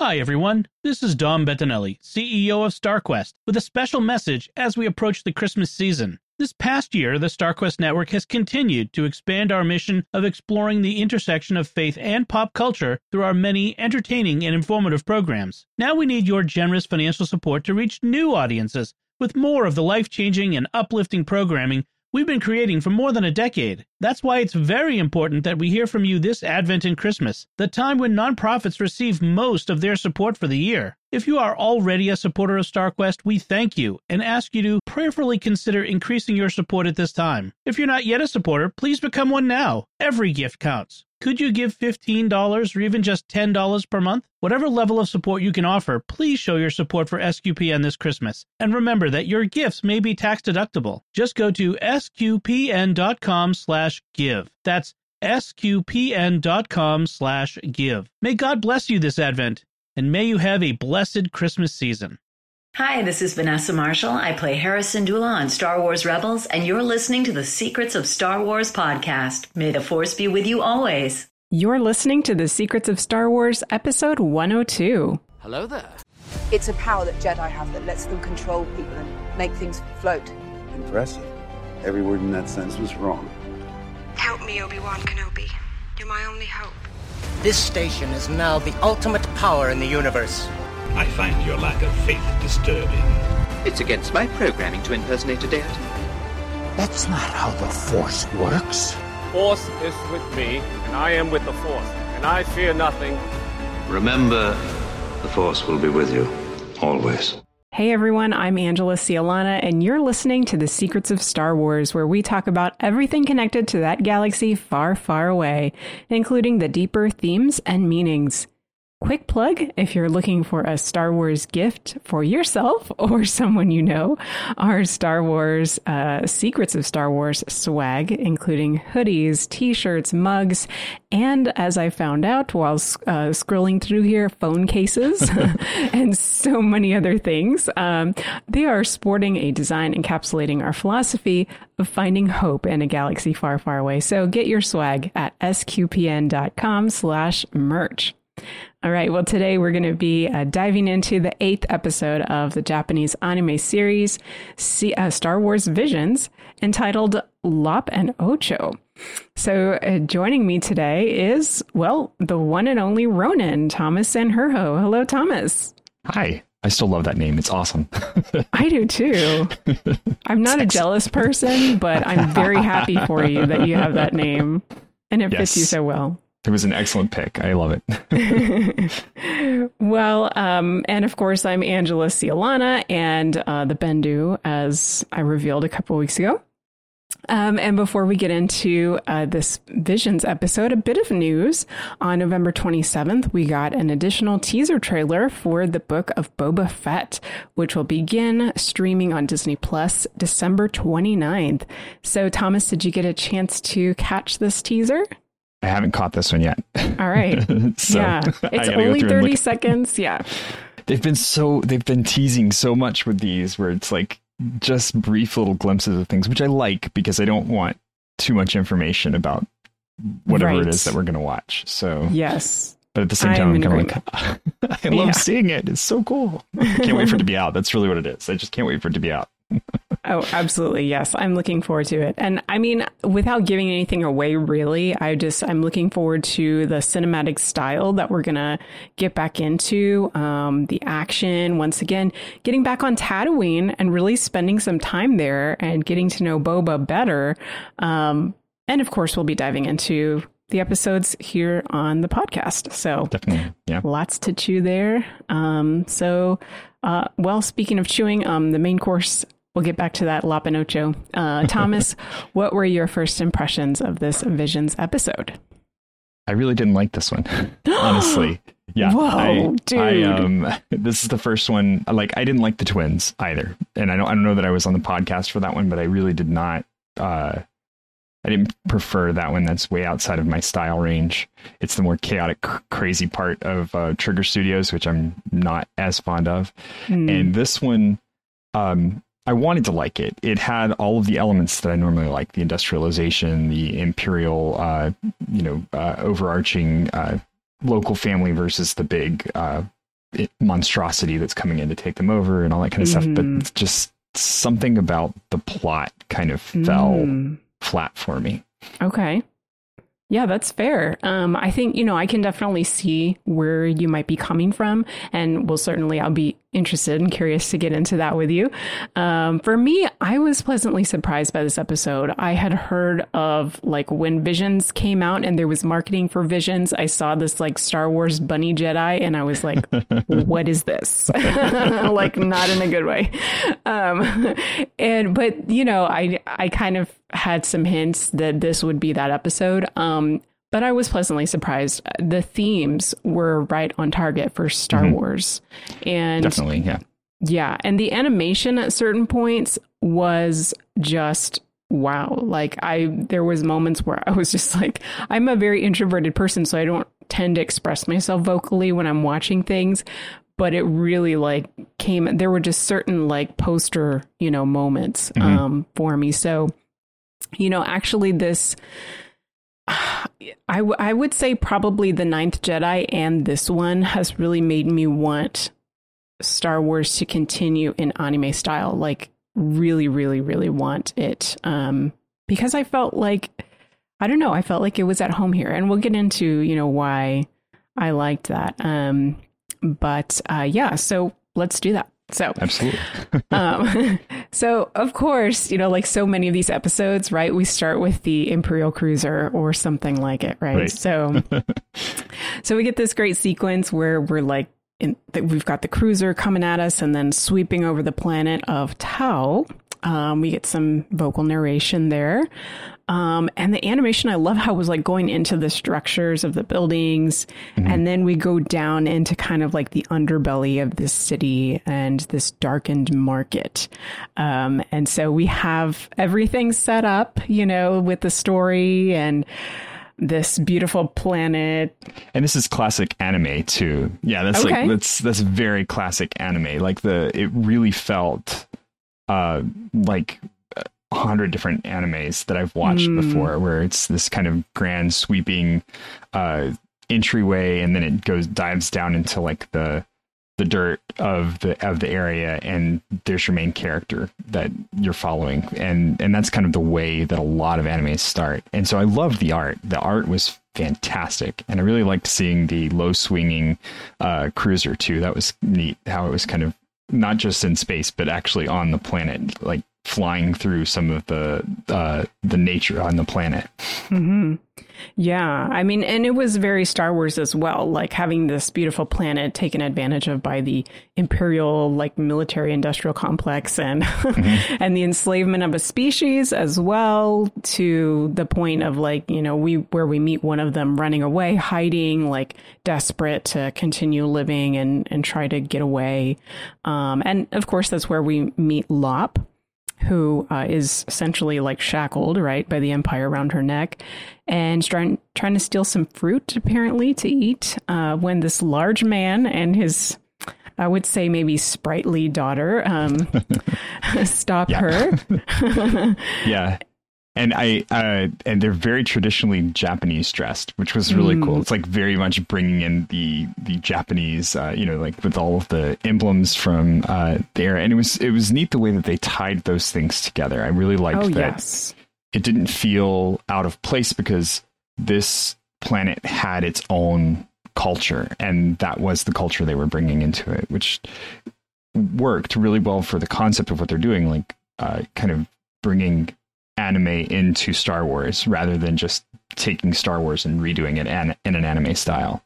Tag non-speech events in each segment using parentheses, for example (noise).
Hi, everyone. This is Dom Bettinelli, CEO of StarQuest, with a special message as we approach the Christmas season. This past year, the StarQuest Network has continued to expand our mission of exploring the intersection of faith and pop culture through our many entertaining and informative programs. Now we need your generous financial support to reach new audiences with more of the life changing and uplifting programming we've been creating for more than a decade. That's why it's very important that we hear from you this Advent and Christmas, the time when nonprofits receive most of their support for the year. If you are already a supporter of StarQuest, we thank you and ask you to prayerfully consider increasing your support at this time. If you're not yet a supporter, please become one now. Every gift counts. Could you give $15 or even just $10 per month? Whatever level of support you can offer, please show your support for SQPN this Christmas. And remember that your gifts may be tax deductible. Just go to sqpn.com slash give. That's sqpn.com slash give. May God bless you this Advent, and may you have a blessed Christmas season. Hi, this is Vanessa Marshall. I play Hera Syndulla on Star Wars Rebels, and you're listening to the Secrets of Star Wars podcast. May the Force be with you always. You're listening to the Secrets of Star Wars, episode 102. Hello there. It's a power that Jedi have that lets them control people and make things float. Impressive. Every word in that sentence was wrong. Help me, Obi-Wan Kenobi. You're my only hope. This station is now the ultimate power in the universe. I find your lack of faith disturbing. It's against my programming to impersonate a deity. That's not how the Force works. Force is with me, and I am with the Force, and I fear nothing. Remember, the Force will be with you, always. Hey everyone, I'm Angela Sealana, and you're listening to The Secrets of Star Wars, where we talk about everything connected to that galaxy far, far away, including the deeper themes and meanings. Quick plug if you're looking for a Star Wars gift for yourself (laughs) or someone you know, our Star Wars uh, Secrets of Star Wars swag, including hoodies, t shirts, mugs, and as I found out while uh, scrolling through here, phone cases (laughs) (laughs) and so many other things. Um, they are sporting a design encapsulating our philosophy of finding hope in a galaxy far, far away. So get your swag at sqpn.com slash merch. All right. Well, today we're going to be uh, diving into the eighth episode of the Japanese anime series C- uh, Star Wars Visions, entitled Lop and Ocho. So, uh, joining me today is, well, the one and only Ronin, Thomas Sanjurjo. Hello, Thomas. Hi. I still love that name. It's awesome. (laughs) I do too. I'm not a jealous person, but I'm very happy for you that you have that name and it yes. fits you so well. It was an excellent pick. I love it. (laughs) well, um, and of course, I'm Angela Sealana and uh, the Bendu, as I revealed a couple weeks ago. Um, and before we get into uh, this Visions episode, a bit of news. On November 27th, we got an additional teaser trailer for the book of Boba Fett, which will begin streaming on Disney Plus December 29th. So, Thomas, did you get a chance to catch this teaser? I haven't caught this one yet. All right. (laughs) so yeah. (laughs) It's only 30 seconds. Yeah. They've been so, they've been teasing so much with these where it's like just brief little glimpses of things, which I like because I don't want too much information about whatever right. it is that we're going to watch. So, yes. But at the same time, I'm, I'm kind of like, (laughs) I love yeah. seeing it. It's so cool. I can't wait for it to be out. That's really what it is. I just can't wait for it to be out. Oh, absolutely. Yes. I'm looking forward to it. And I mean, without giving anything away, really, I just, I'm looking forward to the cinematic style that we're going to get back into, um, the action, once again, getting back on Tatooine and really spending some time there and getting to know Boba better. Um, and of course, we'll be diving into the episodes here on the podcast. So definitely, yeah, lots to chew there. Um, so, uh, well, speaking of chewing, um, the main course We'll get back to that Lop and Ocho. Uh, Thomas, (laughs) what were your first impressions of this Visions episode? I really didn't like this one, (gasps) honestly. Yeah, Whoa, I, dude. I, um, this is the first one. Like, I didn't like the twins either, and I don't. I don't know that I was on the podcast for that one, but I really did not. Uh, I didn't prefer that one. That's way outside of my style range. It's the more chaotic, crazy part of uh, Trigger Studios, which I'm not as fond of. Mm. And this one, um, I wanted to like it. It had all of the elements that I normally like: the industrialization, the imperial, uh, you know, uh, overarching uh, local family versus the big uh, it, monstrosity that's coming in to take them over and all that kind of mm-hmm. stuff. But just something about the plot kind of fell mm. flat for me. Okay. Yeah, that's fair. Um, I think, you know, I can definitely see where you might be coming from. And will certainly I'll be interested and curious to get into that with you. Um, for me, I was pleasantly surprised by this episode. I had heard of like when Visions came out and there was marketing for Visions, I saw this like Star Wars Bunny Jedi and I was like, (laughs) what is this? (laughs) like, not in a good way. Um, and, but, you know, I, I kind of had some hints that this would be that episode. Um, but I was pleasantly surprised. The themes were right on target for Star mm-hmm. Wars. And definitely, yeah. Yeah. And the animation at certain points was just wow. Like I there was moments where I was just like, I'm a very introverted person, so I don't tend to express myself vocally when I'm watching things. But it really like came there were just certain like poster, you know, moments mm-hmm. um for me. So you know, actually, this. I, w- I would say probably the Ninth Jedi and this one has really made me want Star Wars to continue in anime style. Like, really, really, really want it. Um, because I felt like, I don't know, I felt like it was at home here. And we'll get into, you know, why I liked that. Um, but uh, yeah, so let's do that. So absolutely. (laughs) um, (laughs) so of course, you know, like so many of these episodes, right? We start with the Imperial cruiser or something like it, right? right. So, (laughs) so we get this great sequence where we're like, in, we've got the cruiser coming at us and then sweeping over the planet of Tao. Um, we get some vocal narration there. Um, and the animation, I love how it was like going into the structures of the buildings. Mm-hmm. And then we go down into kind of like the underbelly of this city and this darkened market. Um, and so we have everything set up, you know, with the story and this beautiful planet. And this is classic anime too. Yeah, that's okay. like that's that's very classic anime. Like the it really felt uh like hundred different animes that I've watched mm. before, where it's this kind of grand sweeping uh, entryway, and then it goes dives down into like the the dirt of the of the area, and there's your main character that you're following, and and that's kind of the way that a lot of animes start. And so I love the art. The art was fantastic, and I really liked seeing the low swinging uh, cruiser too. That was neat. How it was kind of not just in space, but actually on the planet, like flying through some of the uh, the nature on the planet. Mm-hmm. Yeah, I mean, and it was very Star Wars as well, like having this beautiful planet taken advantage of by the imperial, like military industrial complex, and mm-hmm. (laughs) and the enslavement of a species as well, to the point of like you know we where we meet one of them running away, hiding, like desperate to continue living and and try to get away, um, and of course that's where we meet Lop who uh, is essentially like shackled, right, by the empire around her neck, and trying trying to steal some fruit apparently to eat. Uh, when this large man and his I would say maybe sprightly daughter um, (laughs) stop her. (laughs) yeah and I uh, and they're very traditionally Japanese dressed, which was really mm. cool. It's like very much bringing in the the Japanese, uh, you know, like with all of the emblems from uh, there, and it was it was neat the way that they tied those things together. I really liked oh, that. Yes. It didn't feel out of place because this planet had its own culture, and that was the culture they were bringing into it, which worked really well for the concept of what they're doing, like uh, kind of bringing anime into Star Wars rather than just taking Star Wars and redoing it an, in an anime style.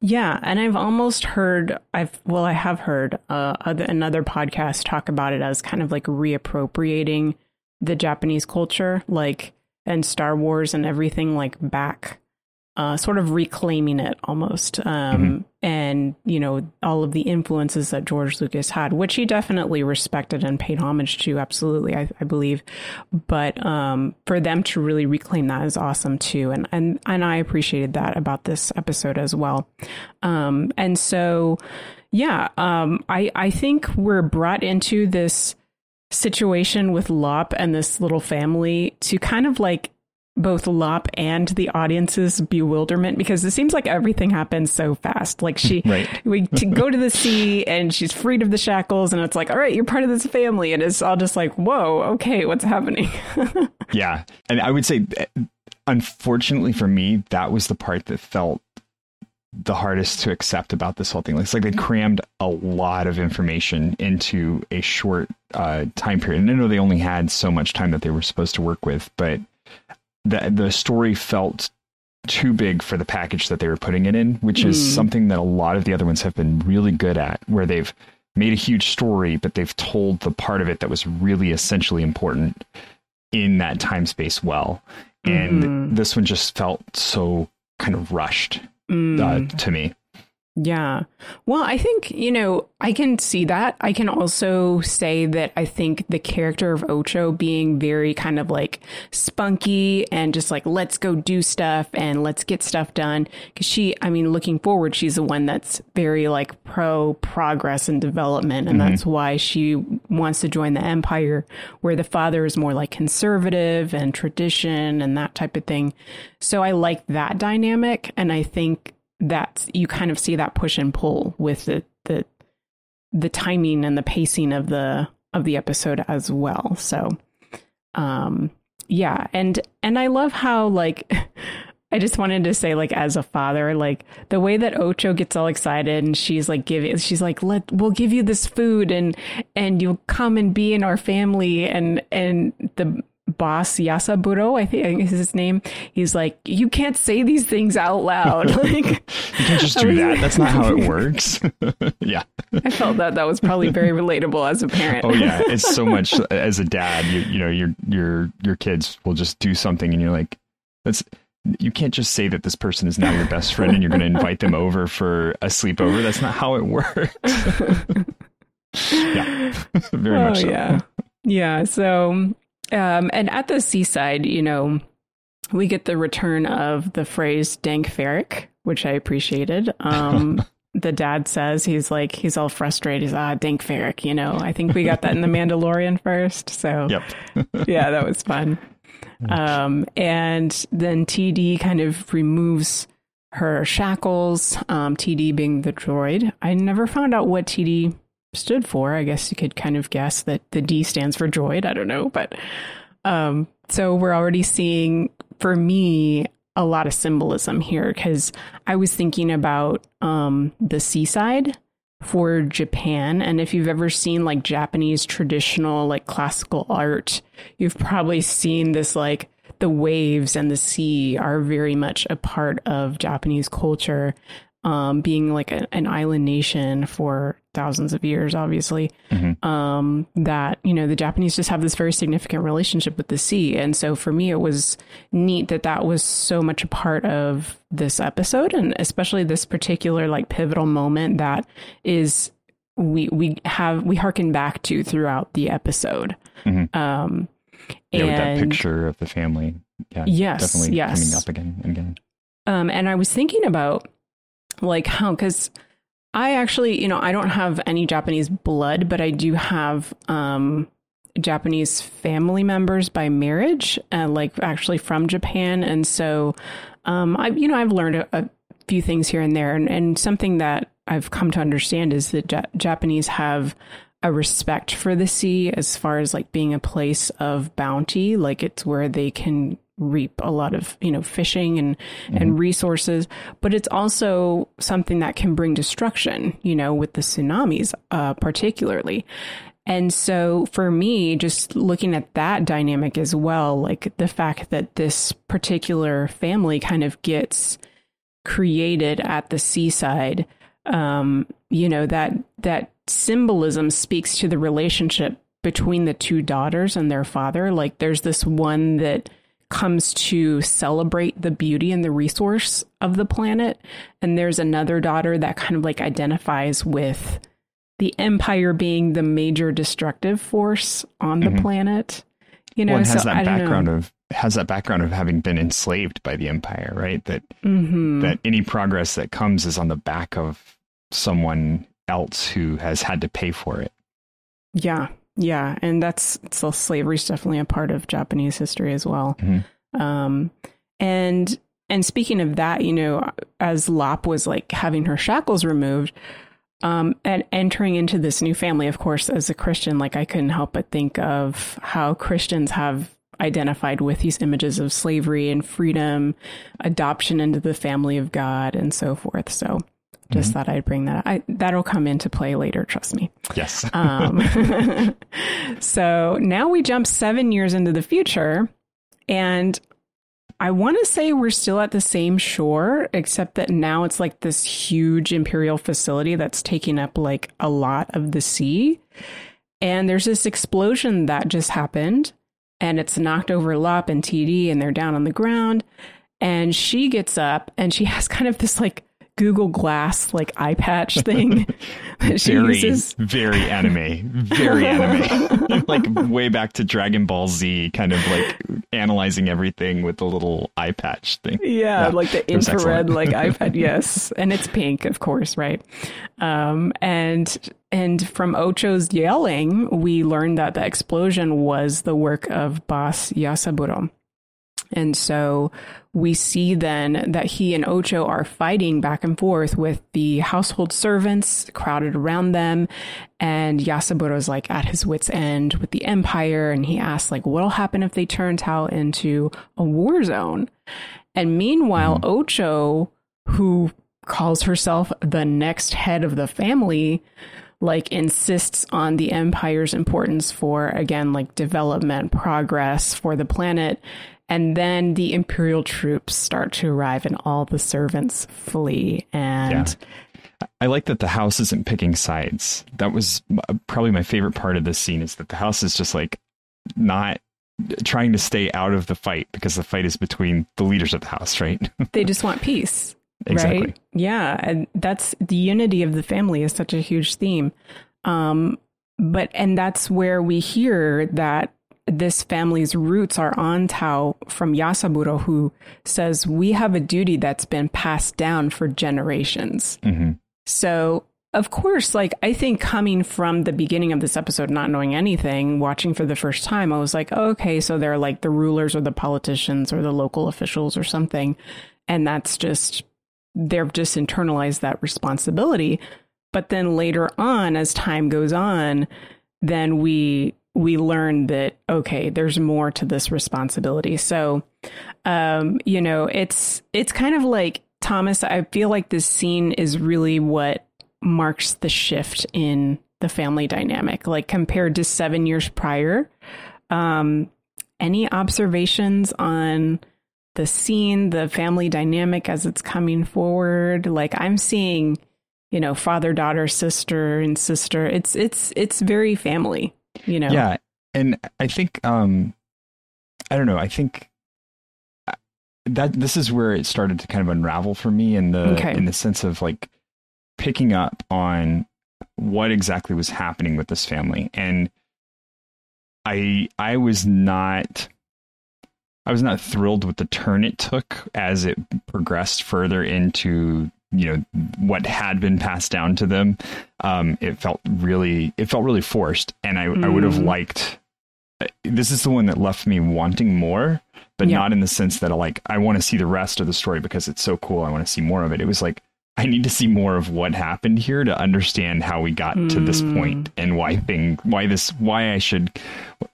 Yeah, and I've almost heard I've well I have heard uh, another podcast talk about it as kind of like reappropriating the Japanese culture like and Star Wars and everything like back uh, sort of reclaiming it almost. Um, mm-hmm. And, you know, all of the influences that George Lucas had, which he definitely respected and paid homage to, absolutely, I, I believe. But um, for them to really reclaim that is awesome too. And, and, and I appreciated that about this episode as well. Um, and so, yeah, um, I, I think we're brought into this situation with Lop and this little family to kind of like both Lop and the audience's bewilderment because it seems like everything happens so fast. Like she, (laughs) right. we to go to the sea and she's freed of the shackles, and it's like, all right, you're part of this family, and it's all just like, whoa, okay, what's happening? (laughs) yeah, and I would say, unfortunately for me, that was the part that felt the hardest to accept about this whole thing. It's like they crammed a lot of information into a short uh, time period. And I know they only had so much time that they were supposed to work with, but the the story felt too big for the package that they were putting it in, which is mm. something that a lot of the other ones have been really good at, where they've made a huge story, but they've told the part of it that was really essentially important in that time space well. And mm-hmm. this one just felt so kind of rushed mm. uh, to me. Yeah. Well, I think, you know, I can see that. I can also say that I think the character of Ocho being very kind of like spunky and just like, let's go do stuff and let's get stuff done. Cause she, I mean, looking forward, she's the one that's very like pro progress and development. And mm-hmm. that's why she wants to join the empire where the father is more like conservative and tradition and that type of thing. So I like that dynamic. And I think that you kind of see that push and pull with the the the timing and the pacing of the of the episode as well. So um yeah, and and I love how like (laughs) I just wanted to say, like, as a father, like the way that Ocho gets all excited and she's like giving, she's like, let, we'll give you this food and, and you'll come and be in our family. And, and the, boss Yasaburo, I think is his name. He's like, you can't say these things out loud. (laughs) like, you can't just do that. That's not how it (laughs) works. (laughs) yeah, I felt that that was probably very relatable as a parent. oh yeah, it's so much as a dad. You, you know, your your your kids will just do something, and you're like, that's you can't just say that this person is now your best friend and you're going to invite them over for a sleepover. That's not how it works. yeah, very oh, much so. Yeah. Yeah. So um, and at the seaside, you know, we get the return of the phrase dank farrik, which I appreciated. Um, (laughs) the dad says he's like he's all frustrated. He's ah dank farrik, you know. I think we got that in the Mandalorian first, so (laughs) yep. (laughs) yeah, that was fun. Um, and then TD kind of removes her shackles. Um, TD being the droid. I never found out what TD stood for. I guess you could kind of guess that the D stands for droid. I don't know, but um, so we're already seeing for me a lot of symbolism here because I was thinking about um, the seaside for Japan. And if you've ever seen like Japanese traditional, like classical art, you've probably seen this like the waves and the sea are very much a part of Japanese culture um, being like a, an island nation for thousands of years, obviously, mm-hmm. um, that, you know, the Japanese just have this very significant relationship with the sea. And so for me, it was neat that that was so much a part of this episode and especially this particular like pivotal moment that is we we have we harken back to throughout the episode. Mm-hmm. Um, yeah, and, with that picture of the family. Yeah, yes, definitely yes. coming up again and again. Um, and I was thinking about like how because I actually, you know, I don't have any Japanese blood, but I do have um, Japanese family members by marriage, uh, like actually from Japan, and so um, I, you know, I've learned a, a, few things here and there, and, and something that I've come to understand is that ja- Japanese have a respect for the sea as far as like being a place of bounty, like it's where they can reap a lot of you know fishing and mm-hmm. and resources but it's also something that can bring destruction you know with the tsunamis uh, particularly and so for me just looking at that dynamic as well like the fact that this particular family kind of gets created at the seaside um you know that that symbolism speaks to the relationship between the two daughters and their father like there's this one that comes to celebrate the beauty and the resource of the planet. And there's another daughter that kind of like identifies with the empire being the major destructive force on the mm-hmm. planet. You know, well, has so, that background know. of has that background of having been enslaved by the empire, right? That mm-hmm. that any progress that comes is on the back of someone else who has had to pay for it. Yeah, yeah, and that's so slavery is definitely a part of Japanese history as well. Mm-hmm. Um, and and speaking of that, you know, as Lop was like having her shackles removed, um, and entering into this new family, of course, as a Christian, like I couldn't help but think of how Christians have identified with these images of slavery and freedom, adoption into the family of God, and so forth. So just mm-hmm. thought I'd bring that. I, that'll come into play later. Trust me. Yes. (laughs) um, (laughs) so now we jump seven years into the future, and I want to say we're still at the same shore, except that now it's like this huge imperial facility that's taking up like a lot of the sea. And there's this explosion that just happened, and it's knocked over Lop and TD, and they're down on the ground. And she gets up and she (laughs) has kind of this like Google Glass like eye patch thing (laughs) that she very, uses. Very anime, very anime, (laughs) like way back to Dragon Ball Z, kind of like analyzing everything with the little eye patch thing. Yeah, yeah like the infrared like iPad. (laughs) Yes, and it's pink, of course, right? Um, and and from Ocho's yelling, we learned that the explosion was the work of boss Yasaburo. And so we see then that he and Ocho are fighting back and forth with the household servants crowded around them. And Yasaburo's like at his wits' end with the empire. And he asks, like, what'll happen if they turn Tao into a war zone? And meanwhile, mm-hmm. Ocho, who calls herself the next head of the family, like insists on the empire's importance for again like development progress for the planet and then the imperial troops start to arrive and all the servants flee. And yeah. I like that the house isn't picking sides. That was probably my favorite part of this scene is that the house is just like not trying to stay out of the fight because the fight is between the leaders of the house, right? (laughs) they just want peace. Exactly. Right? Yeah. And that's the unity of the family is such a huge theme. Um, but, and that's where we hear that this family's roots are on Tao from Yasaburo, who says, We have a duty that's been passed down for generations. Mm-hmm. So, of course, like I think coming from the beginning of this episode, not knowing anything, watching for the first time, I was like, oh, okay, so they're like the rulers or the politicians or the local officials or something. And that's just, they've just internalized that responsibility. But then later on, as time goes on, then we we learn that okay there's more to this responsibility. So um you know it's it's kind of like thomas i feel like this scene is really what marks the shift in the family dynamic like compared to 7 years prior. Um any observations on the scene the family dynamic as it's coming forward? Like i'm seeing you know father daughter sister and sister. It's it's it's very family you know yeah and i think um i don't know i think uh, that this is where it started to kind of unravel for me in the okay. in the sense of like picking up on what exactly was happening with this family and i i was not i was not thrilled with the turn it took as it progressed further into you know what had been passed down to them um it felt really it felt really forced and i mm. i would have mm. liked this is the one that left me wanting more but yeah. not in the sense that like i want to see the rest of the story because it's so cool i want to see more of it it was like i need to see more of what happened here to understand how we got mm. to this mm. point and why thing why this why i should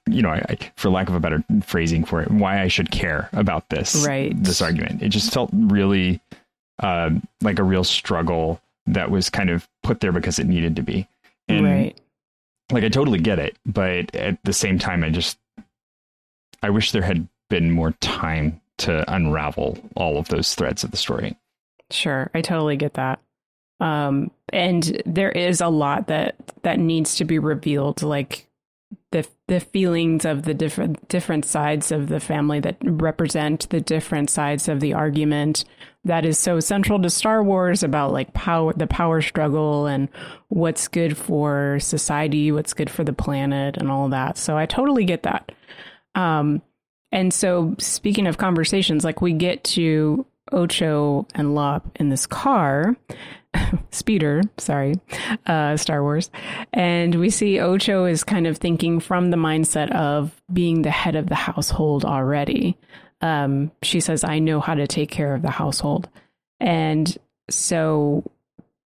you know I, for lack of a better phrasing for it why i should care about this right this argument it just felt really uh, like a real struggle that was kind of put there because it needed to be. And right. like I totally get it, but at the same time I just I wish there had been more time to unravel all of those threads of the story. Sure, I totally get that. Um and there is a lot that that needs to be revealed like the feelings of the different different sides of the family that represent the different sides of the argument that is so central to Star Wars about like power the power struggle and what's good for society, what's good for the planet and all that. So I totally get that. Um and so speaking of conversations, like we get to Ocho and Lop in this car (laughs) speeder, sorry, uh, Star Wars. And we see Ocho is kind of thinking from the mindset of being the head of the household already. um, she says, I know how to take care of the household. And so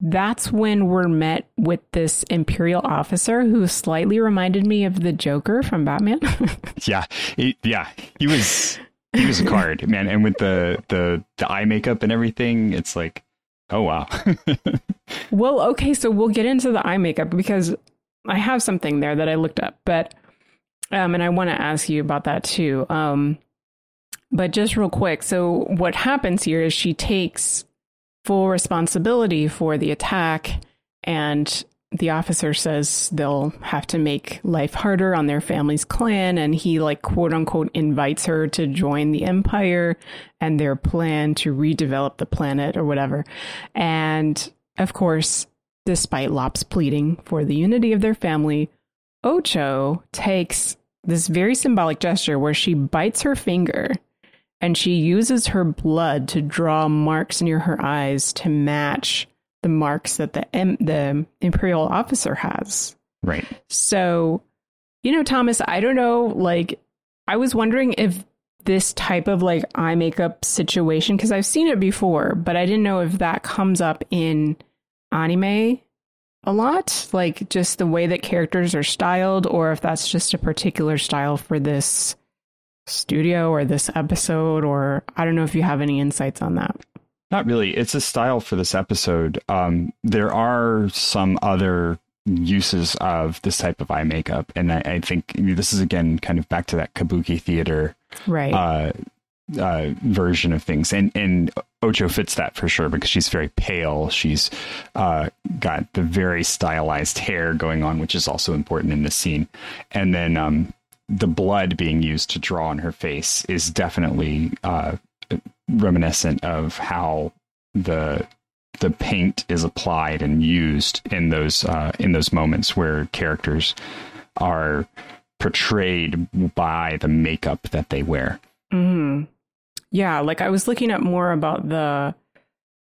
that's when we're met with this imperial officer who slightly reminded me of the Joker from Batman. (laughs) yeah, he, yeah, he was he was a card, man, and with the the the eye makeup and everything, it's like, oh wow. (laughs) well, okay, so we'll get into the eye makeup because I have something there that I looked up, but um, and I want to ask you about that too. Um, but just real quick, so what happens here is she takes full responsibility for the attack and the officer says they'll have to make life harder on their family's clan and he like quote unquote invites her to join the empire and their plan to redevelop the planet or whatever. And of course despite lop's pleading for the unity of their family ocho takes this very symbolic gesture where she bites her finger and she uses her blood to draw marks near her eyes to match the marks that the the imperial officer has. Right. So, you know, Thomas, I don't know. Like, I was wondering if this type of like eye makeup situation, because I've seen it before, but I didn't know if that comes up in anime a lot, like just the way that characters are styled, or if that's just a particular style for this studio or this episode, or I don't know if you have any insights on that. Not really. It's a style for this episode. Um, there are some other uses of this type of eye makeup, and I, I think this is again kind of back to that kabuki theater, right? Uh, uh, version of things, and and Ocho fits that for sure because she's very pale. She's uh, got the very stylized hair going on, which is also important in this scene, and then um, the blood being used to draw on her face is definitely uh, reminiscent of how the the paint is applied and used in those uh, in those moments where characters are portrayed by the makeup that they wear. Mm-hmm. Yeah, like I was looking up more about the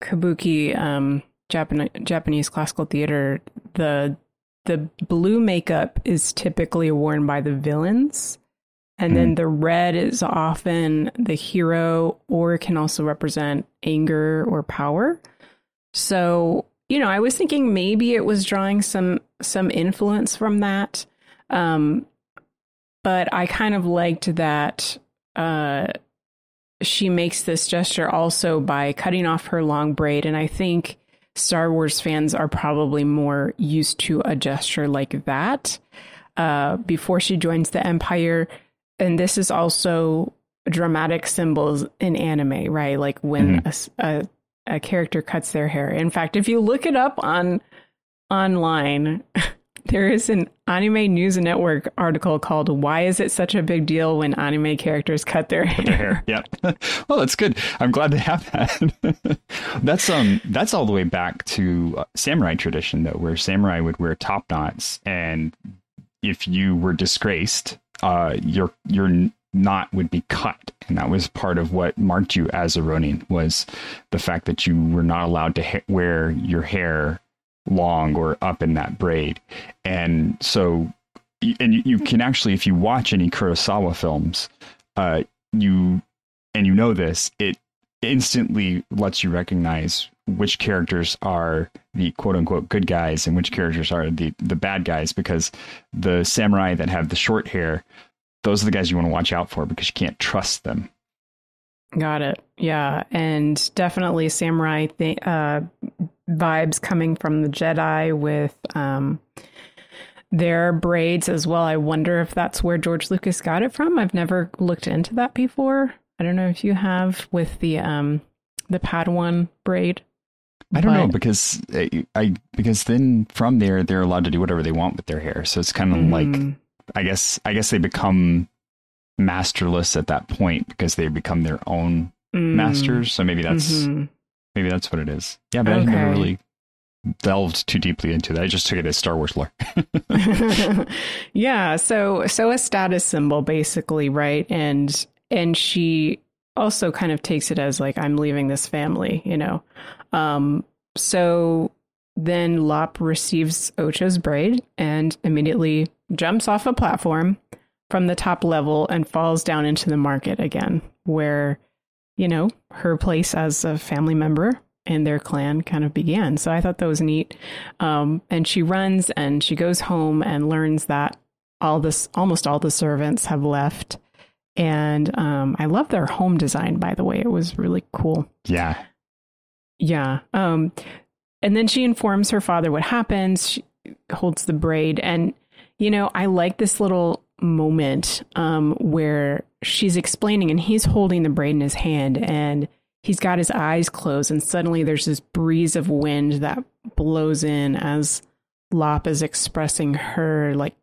kabuki um, Japan- Japanese classical theater. The the blue makeup is typically worn by the villains. And mm. then hmm. the red is often the hero, or can also represent anger or power. So, you know, I was thinking maybe it was drawing some some influence from that. Um, but I kind of liked that uh, she makes this gesture also by cutting off her long braid. And I think Star Wars fans are probably more used to a gesture like that. Uh, before she joins the Empire, and this is also dramatic symbols in anime, right? Like when mm-hmm. a, a, a character cuts their hair. In fact, if you look it up on online, (laughs) there is an anime news network article called "Why Is It Such a Big Deal When Anime Characters Cut Their Hair?" Their hair. Yeah. (laughs) well, that's good. I'm glad they have that. (laughs) that's um that's all the way back to uh, samurai tradition though, where samurai would wear top knots, and if you were disgraced, uh, your your knot would be cut, and that was part of what marked you as a Ronin was the fact that you were not allowed to ha- wear your hair long or up in that braid. And so, and you, can actually, if you watch any Kurosawa films, uh, you, and you know this, it instantly lets you recognize which characters are the quote unquote good guys and which characters are the, the bad guys because the samurai that have the short hair, those are the guys you want to watch out for because you can't trust them. Got it. Yeah. And definitely samurai th- uh, vibes coming from the Jedi with um, their braids as well. I wonder if that's where George Lucas got it from. I've never looked into that before. I don't know if you have with the um, the Padawan braid. I don't but... know because I, I, because then from there they're allowed to do whatever they want with their hair. So it's kind of mm. like I guess I guess they become masterless at that point because they become their own mm. masters. So maybe that's mm-hmm. maybe that's what it is. Yeah, but okay. I never really delved too deeply into that. I just took it as Star Wars lore. (laughs) (laughs) yeah, so so a status symbol basically, right? And and she also kind of takes it as like I'm leaving this family, you know. Um so then Lop receives Ocho's braid and immediately jumps off a platform from the top level and falls down into the market again. where, you know, her place as a family member in their clan kind of began. So I thought that was neat. Um, and she runs and she goes home and learns that all this, almost all the servants have left. And um, I love their home design, by the way. It was really cool. Yeah. Yeah. Um, and then she informs her father what happens. She holds the braid. And, you know, I like this little moment um, where she's explaining and he's holding the braid in his hand and he's got his eyes closed. And suddenly there's this breeze of wind that blows in as Lop is expressing her like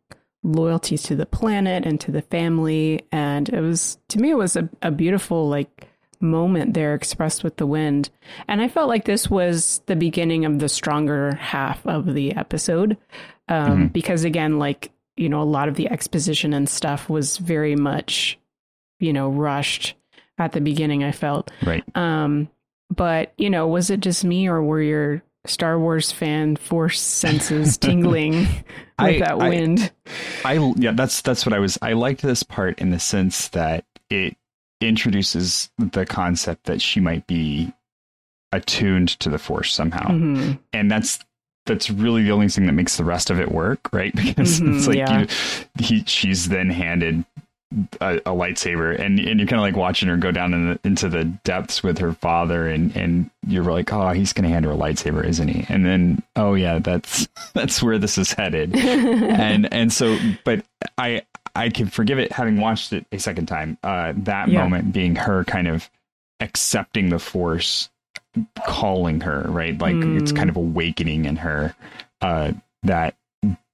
loyalty to the planet and to the family. And it was, to me, it was a, a beautiful, like, moment there expressed with the wind. And I felt like this was the beginning of the stronger half of the episode. Um, mm-hmm. Because again, like, you know, a lot of the exposition and stuff was very much, you know, rushed at the beginning, I felt. Right. Um, but, you know, was it just me or were your Star Wars fan force senses (laughs) tingling I, that wind? I, I, yeah, that's that's what I was. I liked this part in the sense that it introduces the concept that she might be attuned to the force somehow mm-hmm. and that's that's really the only thing that makes the rest of it work right (laughs) because mm-hmm, it's like yeah. you, he, she's then handed a, a, lightsaber and and you're kind of like watching her go down in the, into the depths with her father and and you're like oh he's gonna hand her a lightsaber isn't he and then oh yeah that's (laughs) that's where this is headed (laughs) and and so but i I can forgive it having watched it a second time. Uh, that yeah. moment being her kind of accepting the force calling her, right? Like mm. it's kind of awakening in her uh, that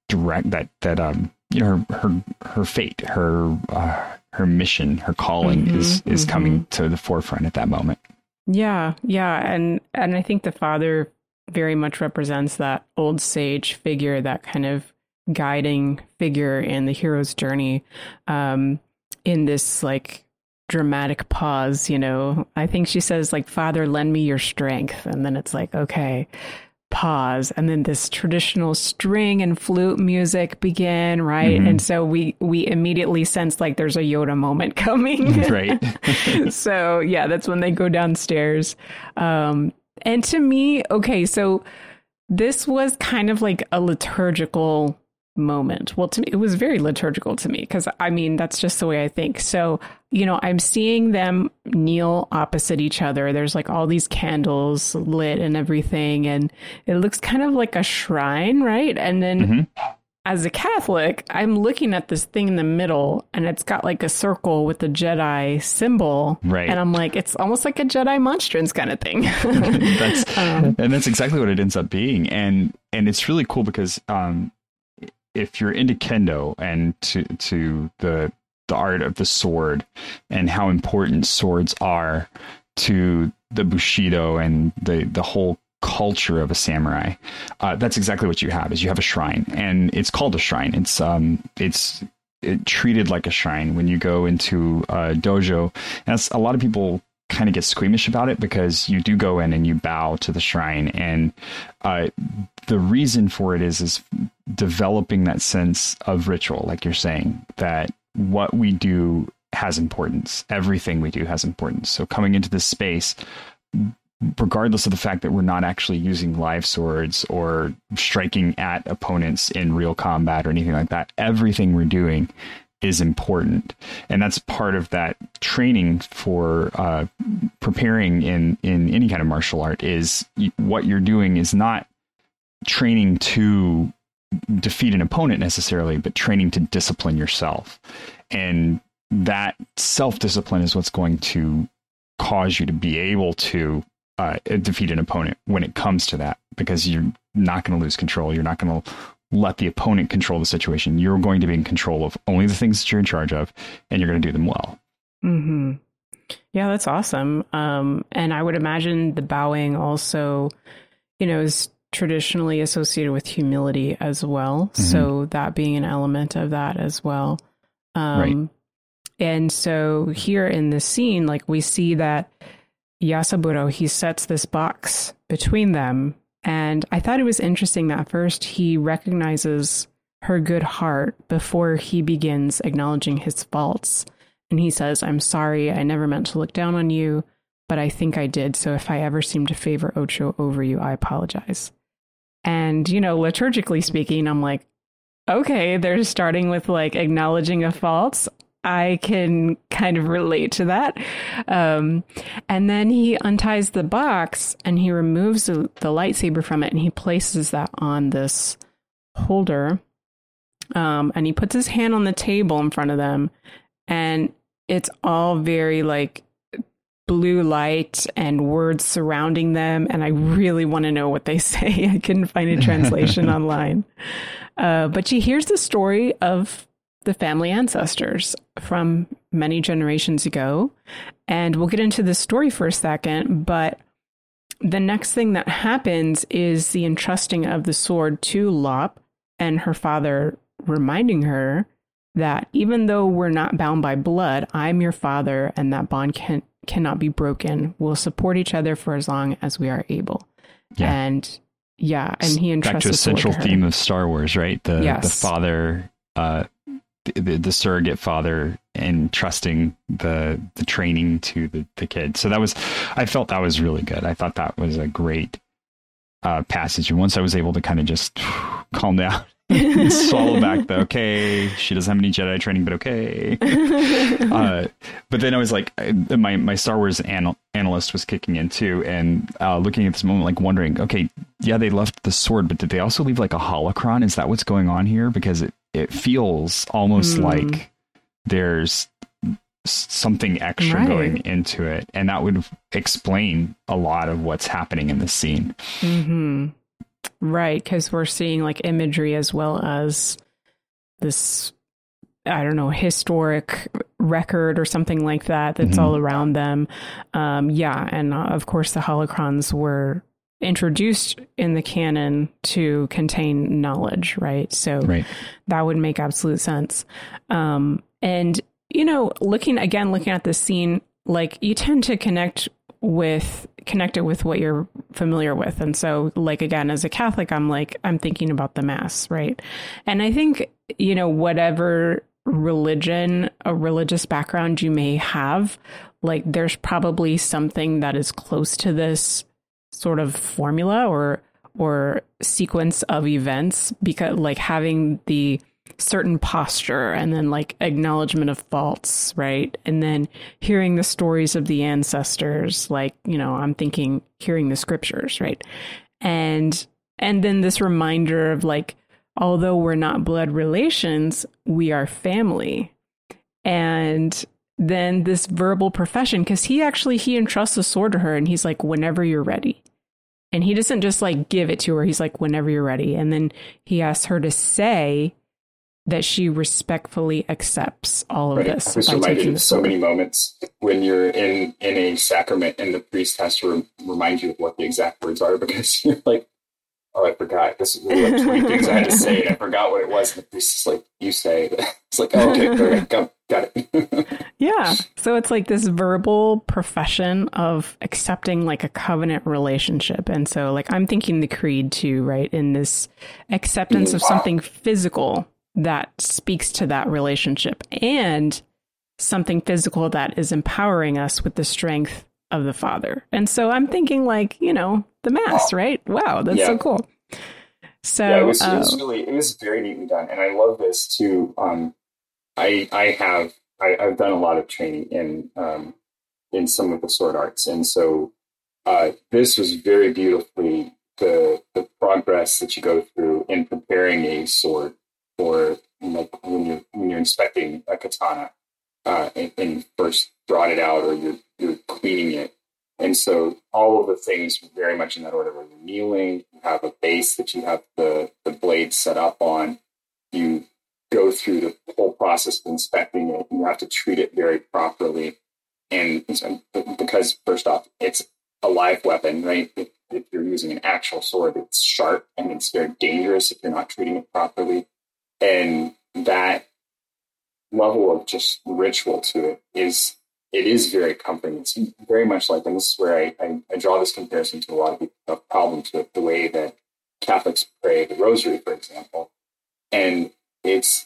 direct that that um her her her fate, her uh, her mission, her calling mm-hmm, is is mm-hmm. coming to the forefront at that moment. Yeah, yeah, and and I think the father very much represents that old sage figure that kind of guiding figure in the hero's journey um, in this like dramatic pause you know i think she says like father lend me your strength and then it's like okay pause and then this traditional string and flute music begin right? Mm-hmm. and so we we immediately sense like there's a yoda moment (laughs) coming. (laughs) Right. (laughs) So yeah that's when they go downstairs. Um and to me okay so this was kind of like a liturgical moment. Well, to me, it was very liturgical to me because I mean, that's just the way I think. So, you know, I'm seeing them kneel opposite each other. There's like all these candles lit and everything, and it looks kind of like a shrine, right? And then mm-hmm. as a Catholic, I'm looking at this thing in the middle and it's got like a circle with the Jedi symbol. Right. And I'm like, it's almost like a Jedi monstrance kind of thing. (laughs) that's, (laughs) um, and that's exactly what it ends up being. And, and it's really cool because, um, if you're into kendo and to to the the art of the sword and how important swords are to the bushido and the the whole culture of a samurai uh, that's exactly what you have is you have a shrine. And it's called a shrine. It's um it's it, treated like a shrine when you go into a dojo. And a lot of people kind of get squeamish about it because you do go in and you bow to the shrine. And uh, the reason for it is is developing that sense of ritual like you're saying that what we do has importance everything we do has importance so coming into this space regardless of the fact that we're not actually using live swords or striking at opponents in real combat or anything like that everything we're doing is important, and that's part of that training for uh, preparing in in any kind of martial art. Is what you're doing is not training to defeat an opponent necessarily, but training to discipline yourself, and that self discipline is what's going to cause you to be able to uh, defeat an opponent when it comes to that because you're not going to lose control. You're not going to let the opponent control the situation. You're going to be in control of only the things that you're in charge of, and you're going to do them well. Hmm. Yeah, that's awesome. Um, and I would imagine the bowing also, you know, is traditionally associated with humility as well. Mm-hmm. So that being an element of that as well. Um, right. And so here in the scene, like we see that Yasaburo, he sets this box between them and I thought it was interesting that first he recognizes her good heart before he begins acknowledging his faults. And he says, I'm sorry, I never meant to look down on you, but I think I did. So if I ever seem to favor Ocho over you, I apologize. And, you know, liturgically speaking, I'm like, okay, they're starting with like acknowledging a fault. I can kind of relate to that. Um, and then he unties the box and he removes the, the, lightsaber from it and he places that on this holder. Um, and he puts his hand on the table in front of them. And it's all very like blue light and words surrounding them. And I really want to know what they (laughs) say. I couldn't find a translation (laughs) online. Uh, but she hears the story of the family ancestors from many generations ago. And we'll get into this story for a second, but the next thing that happens is the entrusting of the sword to Lop and her father reminding her that even though we're not bound by blood, I'm your father and that bond can cannot be broken. We'll support each other for as long as we are able. Yeah. And yeah, and he entrusts back to a central theme of Star Wars, right? The yes. the father uh the, the surrogate father and trusting the the training to the, the kid. So that was I felt that was really good. I thought that was a great uh, passage. And once I was able to kind of just (sighs) calm down swallow back the okay she doesn't have any jedi training but okay (laughs) uh, but then i was like my, my star wars anal- analyst was kicking in too and uh, looking at this moment like wondering okay yeah they left the sword but did they also leave like a holocron is that what's going on here because it, it feels almost mm. like there's something extra right. going into it and that would explain a lot of what's happening in the scene mm-hmm. Right, because we're seeing like imagery as well as this, I don't know, historic record or something like that that's mm-hmm. all around them. Um, yeah, and uh, of course the holocrons were introduced in the canon to contain knowledge, right? So right. that would make absolute sense. Um, and you know, looking again, looking at this scene, like you tend to connect with connect it with what you're familiar with. And so like again as a Catholic I'm like I'm thinking about the mass, right? And I think you know whatever religion a religious background you may have, like there's probably something that is close to this sort of formula or or sequence of events because like having the certain posture and then like acknowledgement of faults, right? And then hearing the stories of the ancestors, like, you know, I'm thinking hearing the scriptures, right? And and then this reminder of like although we're not blood relations, we are family. And then this verbal profession cuz he actually he entrusts a sword to her and he's like whenever you're ready. And he doesn't just like give it to her. He's like whenever you're ready. And then he asks her to say that she respectfully accepts all of right. this. I was reminded of so many moments when you're in in a sacrament and the priest has to re- remind you of what the exact words are (laughs) because you're like, oh, I forgot. This is like 20 things I had to say and I (laughs) forgot what it was. And the priest is like, you say (laughs) It's like, oh, okay, okay, got, got it. yeah. So it's like this verbal profession of accepting like a covenant relationship. And so like I'm thinking the creed too, right? In this acceptance of mm-hmm. something physical that speaks to that relationship and something physical that is empowering us with the strength of the Father. And so I'm thinking, like, you know, the Mass, right? Wow, that's yeah. so cool. So yeah, it, was, uh, it was really, it was very neatly done, and I love this too. Um, I I have I, have done a lot of training in um, in some of the sword arts, and so uh, this was very beautifully the the progress that you go through in preparing a sword or like when you're when you're inspecting a katana uh, and, and first brought it out or you're you're cleaning it. And so all of the things very much in that order where you're kneeling, you have a base that you have the, the blade set up on, you go through the whole process of inspecting it, and you have to treat it very properly. And because first off, it's a live weapon, right? If, if you're using an actual sword, it's sharp and it's very dangerous if you're not treating it properly and that level of just ritual to it is it is very comforting. It's very much like, and this is where I, I, I draw this comparison to a lot of, of problems with the way that Catholics pray the Rosary, for example, and it's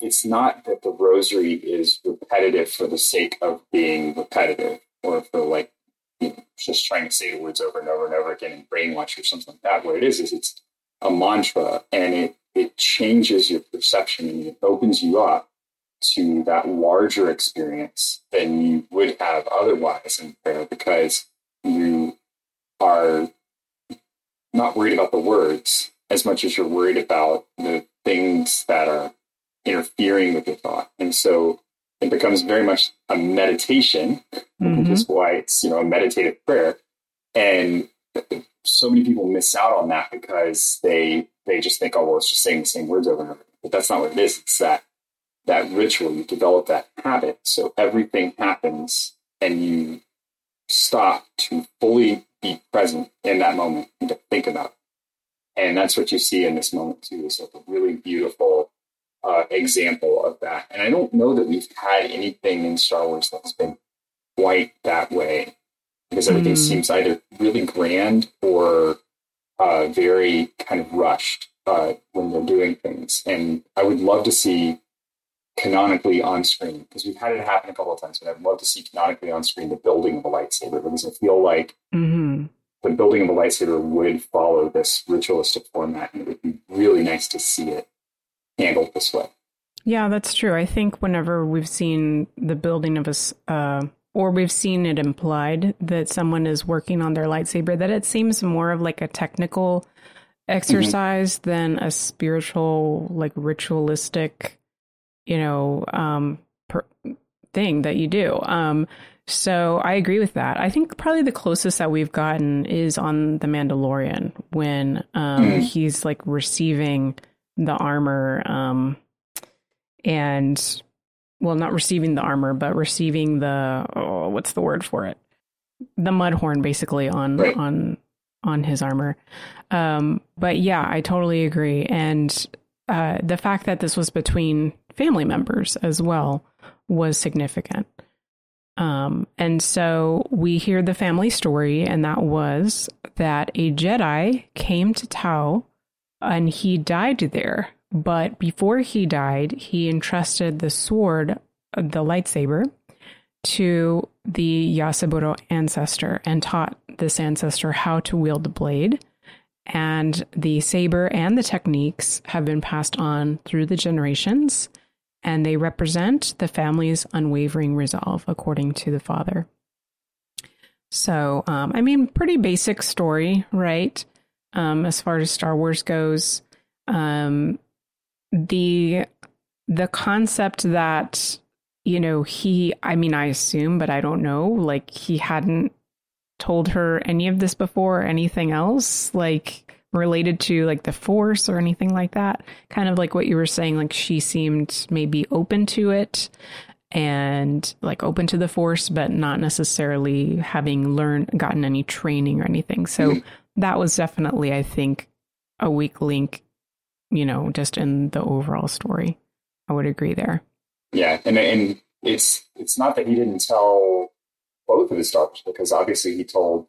it's not that the rosary is repetitive for the sake of being repetitive or for like you know, just trying to say the words over and over and over again and brainwash or something like that. What it is is it's a mantra and it it changes your perception and it opens you up to that larger experience than you would have otherwise in prayer because you are not worried about the words as much as you're worried about the things that are interfering with your thought. And so it becomes very much a meditation, mm-hmm. which is why it's, you know, a meditative prayer. And so many people miss out on that because they they just think, oh well, it's just saying the same words over and over. But that's not what it is. It's that that ritual, you develop that habit. So everything happens and you stop to fully be present in that moment and to think about it. And that's what you see in this moment too. Is like a really beautiful uh, example of that. And I don't know that we've had anything in Star Wars that's been quite that way because everything mm. seems either really grand or uh, very kind of rushed uh, when they're doing things. And I would love to see canonically on screen because we've had it happen a couple of times, but I'd love to see canonically on screen the building of a lightsaber because I feel like mm-hmm. the building of a lightsaber would follow this ritualistic format, and it would be really nice to see it handled this way. Yeah, that's true. I think whenever we've seen the building of a, uh, or we've seen it implied that someone is working on their lightsaber, that it seems more of like a technical exercise mm-hmm. than a spiritual, like ritualistic, you know, um, per- thing that you do. Um, so I agree with that. I think probably the closest that we've gotten is on The Mandalorian when um, mm-hmm. he's like receiving the armor um, and well not receiving the armor but receiving the oh, what's the word for it the mud horn, basically on right. on on his armor um, but yeah i totally agree and uh, the fact that this was between family members as well was significant um, and so we hear the family story, and that was that a Jedi came to Tao and he died there. But before he died, he entrusted the sword, the lightsaber, to the Yasaburo ancestor and taught this ancestor how to wield the blade. And the saber and the techniques have been passed on through the generations, and they represent the family's unwavering resolve, according to the father. So, um, I mean, pretty basic story, right? um, as far as Star Wars goes. Um, the the concept that you know he i mean i assume but i don't know like he hadn't told her any of this before or anything else like related to like the force or anything like that? Kind of like what you were saying like she seemed maybe open to it and like open to the force but not necessarily having learned gotten any training or anything. So mm-hmm. that was definitely, I think, a weak link, you know, just in the overall story. I would agree there. Yeah, and and it's it's not that he didn't tell both of his daughters because obviously he told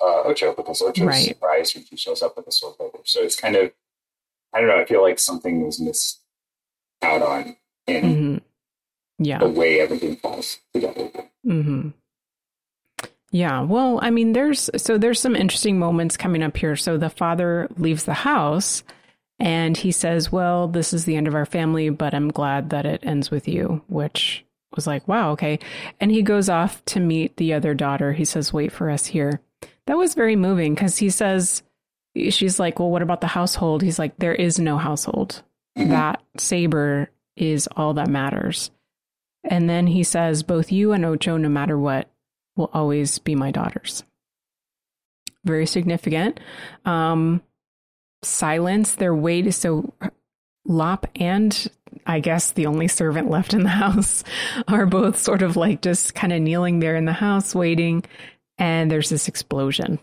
uh, Ocho because Ocho's right. surprised when she shows up with the sword over. So it's kind of I don't know. I feel like something was missed out on in mm-hmm. yeah the way everything falls together. Mm-hmm. Yeah, well, I mean, there's so there's some interesting moments coming up here. So the father leaves the house and he says, Well, this is the end of our family, but I'm glad that it ends with you, which was like, Wow, okay. And he goes off to meet the other daughter. He says, Wait for us here. That was very moving because he says, She's like, Well, what about the household? He's like, There is no household. That saber is all that matters. And then he says, Both you and Ocho, no matter what, will always be my daughters. Very significant. Um, silence, their weight is so Lop and I guess the only servant left in the (laughs) house are both sort of like just kind of kneeling there in the house waiting. And there's this explosion.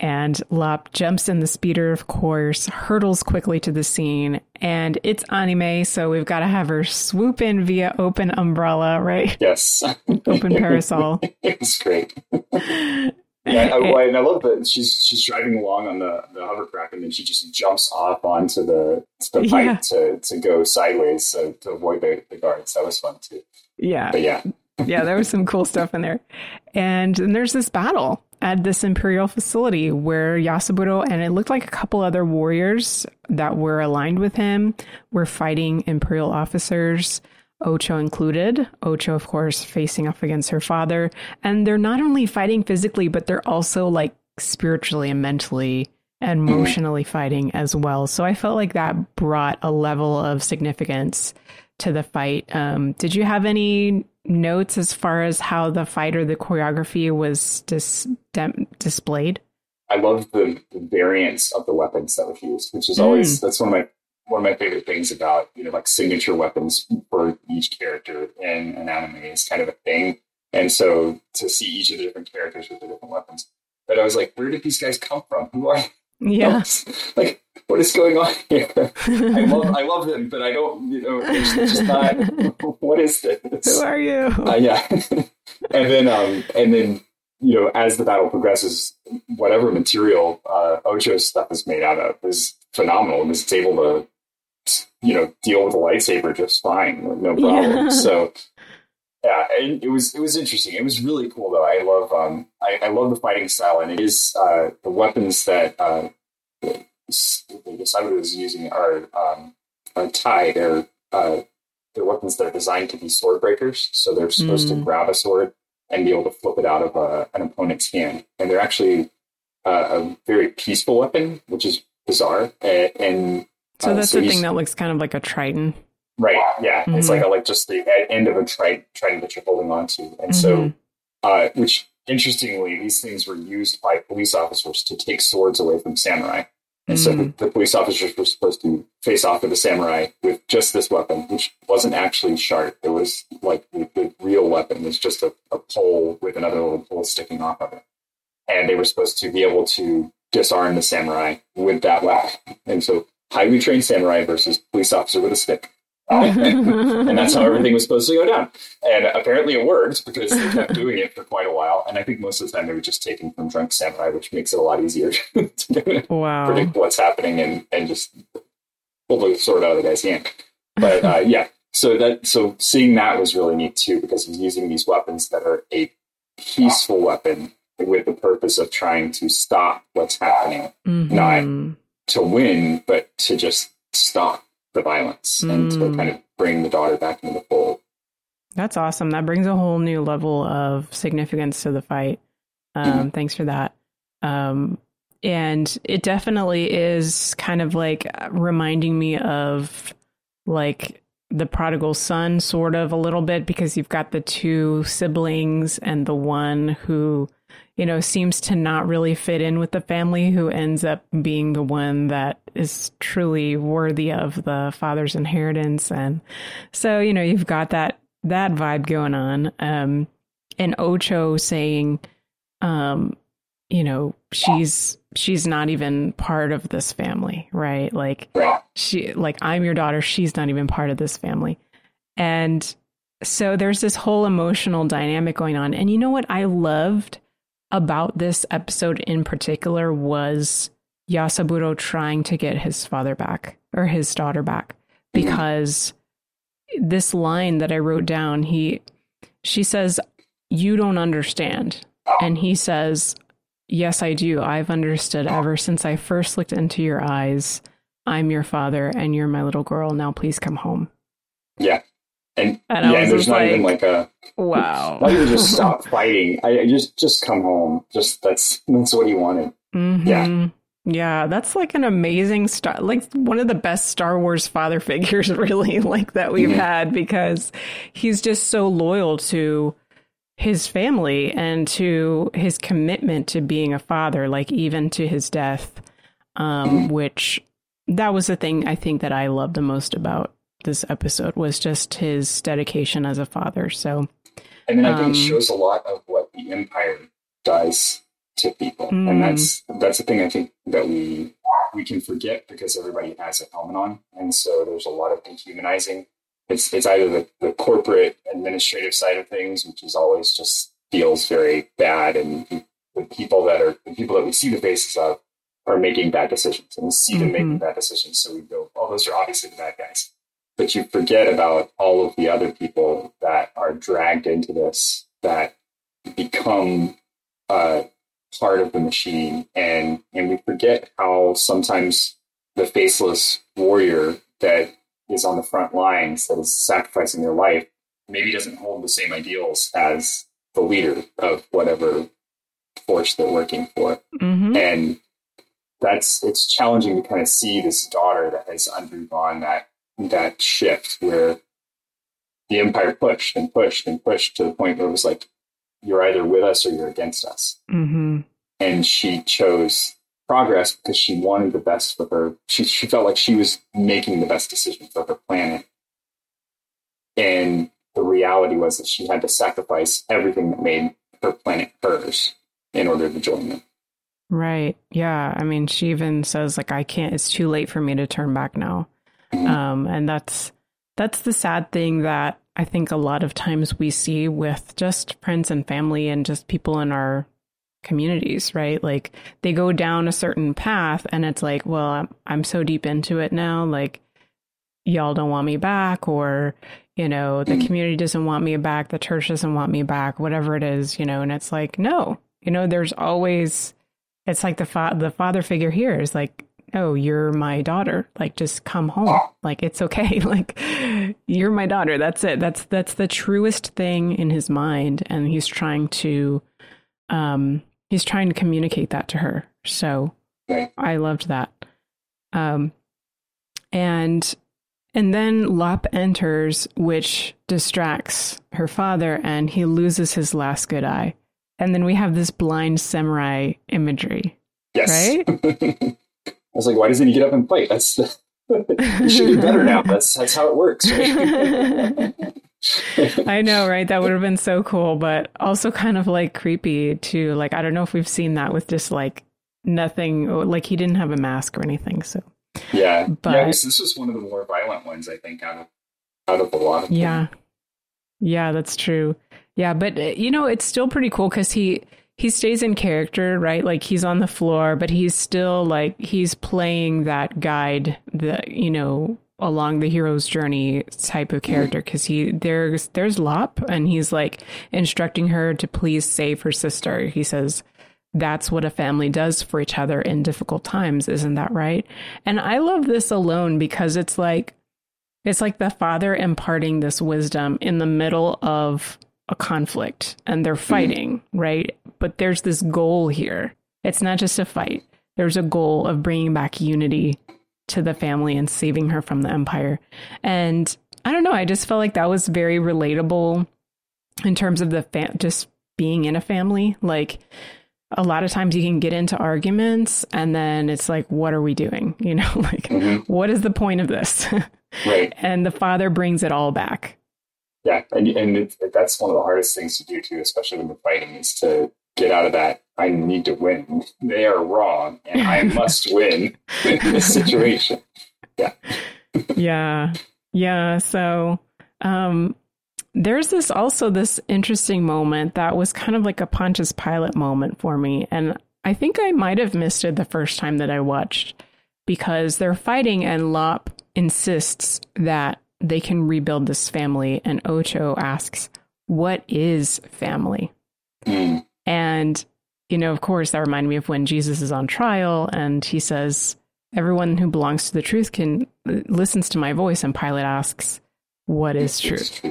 And Lop jumps in the speeder, of course, hurtles quickly to the scene. And it's anime, so we've got to have her swoop in via open umbrella, right? Yes. (laughs) open parasol. (laughs) it's great. Yeah, I, (laughs) and I love that she's she's driving along on the, the hovercraft and then she just jumps off onto the to the pipe Yeah. to, to go sideways so, to avoid the, the guards. That was fun too. Yeah. But yeah, (laughs) yeah, there was some cool stuff in there. And then there's this battle at this Imperial facility where Yasaburo and it looked like a couple other warriors that were aligned with him were fighting Imperial officers, Ocho included. Ocho, of course, facing off against her father. And they're not only fighting physically, but they're also like spiritually and mentally and emotionally fighting as well. So I felt like that brought a level of significance to the fight. Um, did you have any notes as far as how the fight or the choreography was dis- displayed? I love the, the variance of the weapons that were used, which is always that's one of my one of my favorite things about you know like signature weapons for each character in an anime is kind of a thing. And so to see each of the different characters with the different weapons, but I was like, where did these guys come from? Who are Yeah. (laughs) like what is going on here? (laughs) I (laughs) love I love them, but I don't you know it's just not what is this? Who are you? Uh, yeah. and then um and then you know as the battle progresses, whatever material uh, Ocho's stuff is made out of is phenomenal and is able to you know deal with a lightsaber just fine, no problem. Yeah. So yeah, and it was it was interesting. It was really cool though. I love um I, I love the fighting style, and it is uh, the weapons that uh, the Cyber is using are um, are tied. They're uh, they're weapons that are designed to be sword breakers, so they're supposed to Mm. grab a sword and be able to flip it out of uh, an opponent's hand, and they're actually uh, a very peaceful weapon, which is bizarre. And, and So uh, that's the thing that looks kind of like a trident. Right. Yeah. It's Mhm. like a, like just the end of a trident, trident that you're holding on to, and so, uh, which interestingly, these things were used by police officers to take swords away from samurai, and so the, the police officers were supposed to face off with a samurai with just this weapon, which wasn't actually sharp. It was like the, the real weapon was just a, a pole with another little pole sticking off of it, and they were supposed to be able to disarm the samurai with that weapon, and so highly trained samurai versus police officer with a stick. (laughs) and that's how everything was supposed to go down. And apparently it worked because they kept doing it for quite a while. And I think most of the time they were just taken from drunk samurai, which makes it a lot easier (laughs) to Wow. predict what's happening and, and just pull the sword out of the guy's hand. But uh, (laughs) yeah, so that so seeing that was really neat too because he's using these weapons that are a peaceful weapon with the purpose of trying to stop what's happening, not Mhm. To win, but to just stop the violence and to Mm. kind of bring the daughter back into the fold. That's awesome. That brings a whole new level of significance to the fight. Um, Mm-hmm. Thanks for that. Um, and it definitely is kind of like reminding me of like the prodigal son, sort of a little bit, because you've got the two siblings and the one who, you know, seems to not really fit in with the family, who ends up being the one that is truly worthy of the father's inheritance. And so, you know, you've got that that vibe going on. Um, and Ocho saying, um, you know, she's she's not even part of this family, right? Like she like I'm your daughter, she's not even part of this family. And so there's this whole emotional dynamic going on. And you know what I loved about this episode in particular was Yasaburo trying to get his father back or his daughter back because this line that I wrote down, he she says, "You don't understand." And he says, "Yes, I do. I've understood ever since I first looked into your eyes. I'm your father and you're my little girl. Now please come home." Yeah. And, And I yeah, and there's not even like, like a Wow. (laughs) not even just stop fighting. I, I just just come home. Just that's that's what he wanted. Mhm. Yeah. Yeah, that's like an amazing star like one of the best Star Wars father (laughs) figures really like that we've Mhm. had because he's just so loyal to his family and to his commitment to being a father like even to his death um which that was the thing I think that I loved the most about this episode was just his dedication as a father. So And then I think it Um, shows a lot of what the empire does to people, Mm. and that's that's the thing I think that we we can forget because everybody has a helmet on, and so there's a lot of dehumanizing. It's it's either the, the corporate administrative side of things, which is always just feels very bad and the people that are the people that we see the faces of are making bad decisions and we see them Mm-hmm. making bad decisions. So we go, oh, those are obviously the bad guys. But you forget about all of the other people that are dragged into this that become uh, part of the machine. And, and we forget how sometimes the faceless warrior that is on the front lines, that is sacrificing their life, maybe doesn't hold the same ideals as the leader of whatever force they're working for. Mm-hmm. And that's it's challenging to kind of see this daughter that has undergone that that shift where the empire pushed and pushed and pushed to the point where it was like you're either with us or you're against us Mm-hmm. and she chose progress because she wanted the best for her she, she felt like she was making the best decision for her planet and the reality was that she had to sacrifice everything that made her planet hers in order to join them Right. Yeah. I mean, she even says like, I can't. It's too late for me to turn back now. Um, and that's that's the sad thing that I think a lot of times we see with just friends and family and just people in our communities, right? Like they go down a certain path, and it's like, well, I'm I'm so deep into it now, like y'all don't want me back, or you know, the community doesn't want me back, the church doesn't want me back, whatever it is, you know, and it's like, no, you know, there's always it's like the fa- the father figure here is like oh you're my daughter like just come home like it's okay (laughs) like you're my daughter that's it that's that's the truest thing in his mind and he's trying to um he's trying to communicate that to her so i loved that um and and then Lop enters, which distracts her father, and he loses his last good eye. And then we have this blind samurai imagery. Yes. Right? (laughs) I was like, why doesn't he get up and fight? That's you (laughs) should do better now. That's that's how it works. Right? (laughs) I know, right? That would have been so cool, but also kind of like creepy too. Like I don't know if we've seen that with just like nothing like he didn't have a mask or anything. So yeah, But- yeah. This, this was one of the more violent ones, I think, out of out of a lot of them. Yeah. Yeah, that's true. Yeah, but uh, you know, it's still pretty cool cuz he he stays in character, right? Like he's on the floor, but he's still like he's playing that guide, that you know, along the hero's journey type of mm-hmm. character cuz he there's there's Lop and he's like instructing her to please save her sister. He says that's what a family does for each other in difficult times, isn't that right? And I love this alone because it's like it's like the father imparting this wisdom in the middle of a conflict and they're mm-hmm. fighting, right? But there's this goal here. It's not just a fight, there's a goal of bringing back unity to the family and saving her from the empire. And I don't know, I just felt like that was very relatable in terms of the fa- just being in a family. Like, a lot of times you can get into arguments and then it's like what are we doing (laughs) you know like mm-hmm. what is the point of this (laughs) Right. and the father brings it all back Yeah, and and it, that's one of the hardest things to do too, especially when we're fighting, is to get out of that. I need to win. They are wrong, and I must (laughs) win in this situation. Yeah, yeah yeah so um there's this also this interesting moment that was kind of like a Pontius Pilate moment for me and I think I might have missed it the first time that I watched because they're fighting and Lop insists that they can rebuild this family and Ocho asks what is family and you know of course that reminded me of when Jesus is on trial and he says everyone who belongs to the truth can uh, listens to my voice. And Pilate asks what is truth?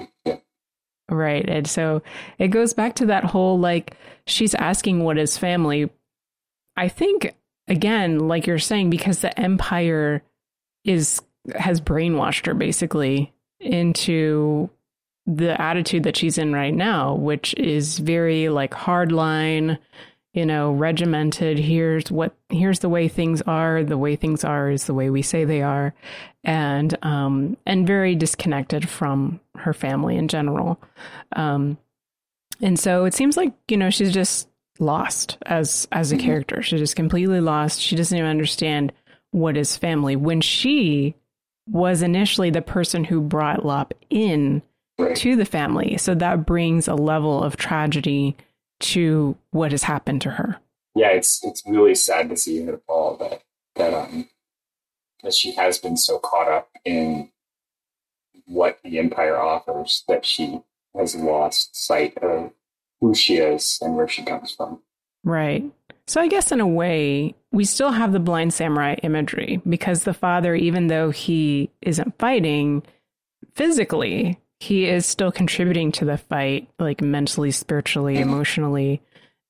right. And so it goes back to that whole like she's asking what is family. I think again like you're saying because the empire is has brainwashed her basically into the attitude that she's in right now which is very like hardline you know regimented. Here's what here's the way things are. The way things are is the way we say they are. And um and very disconnected from her family in general. Um and so it seems like you know she's just lost as as a character. She's just completely lost. She doesn't even understand what is family. When she was initially the person who brought Lop in to the family so that brings a level of tragedy to what has happened to her. Yeah, it's it's really sad to see her fall that that um that she has been so caught up in what the empire offers that she has lost sight of who she is and where she comes from. Right. So I guess in a way, we still have the blind samurai imagery because the father, even though he isn't fighting physically, he is still contributing to the fight, like mentally, spiritually, emotionally.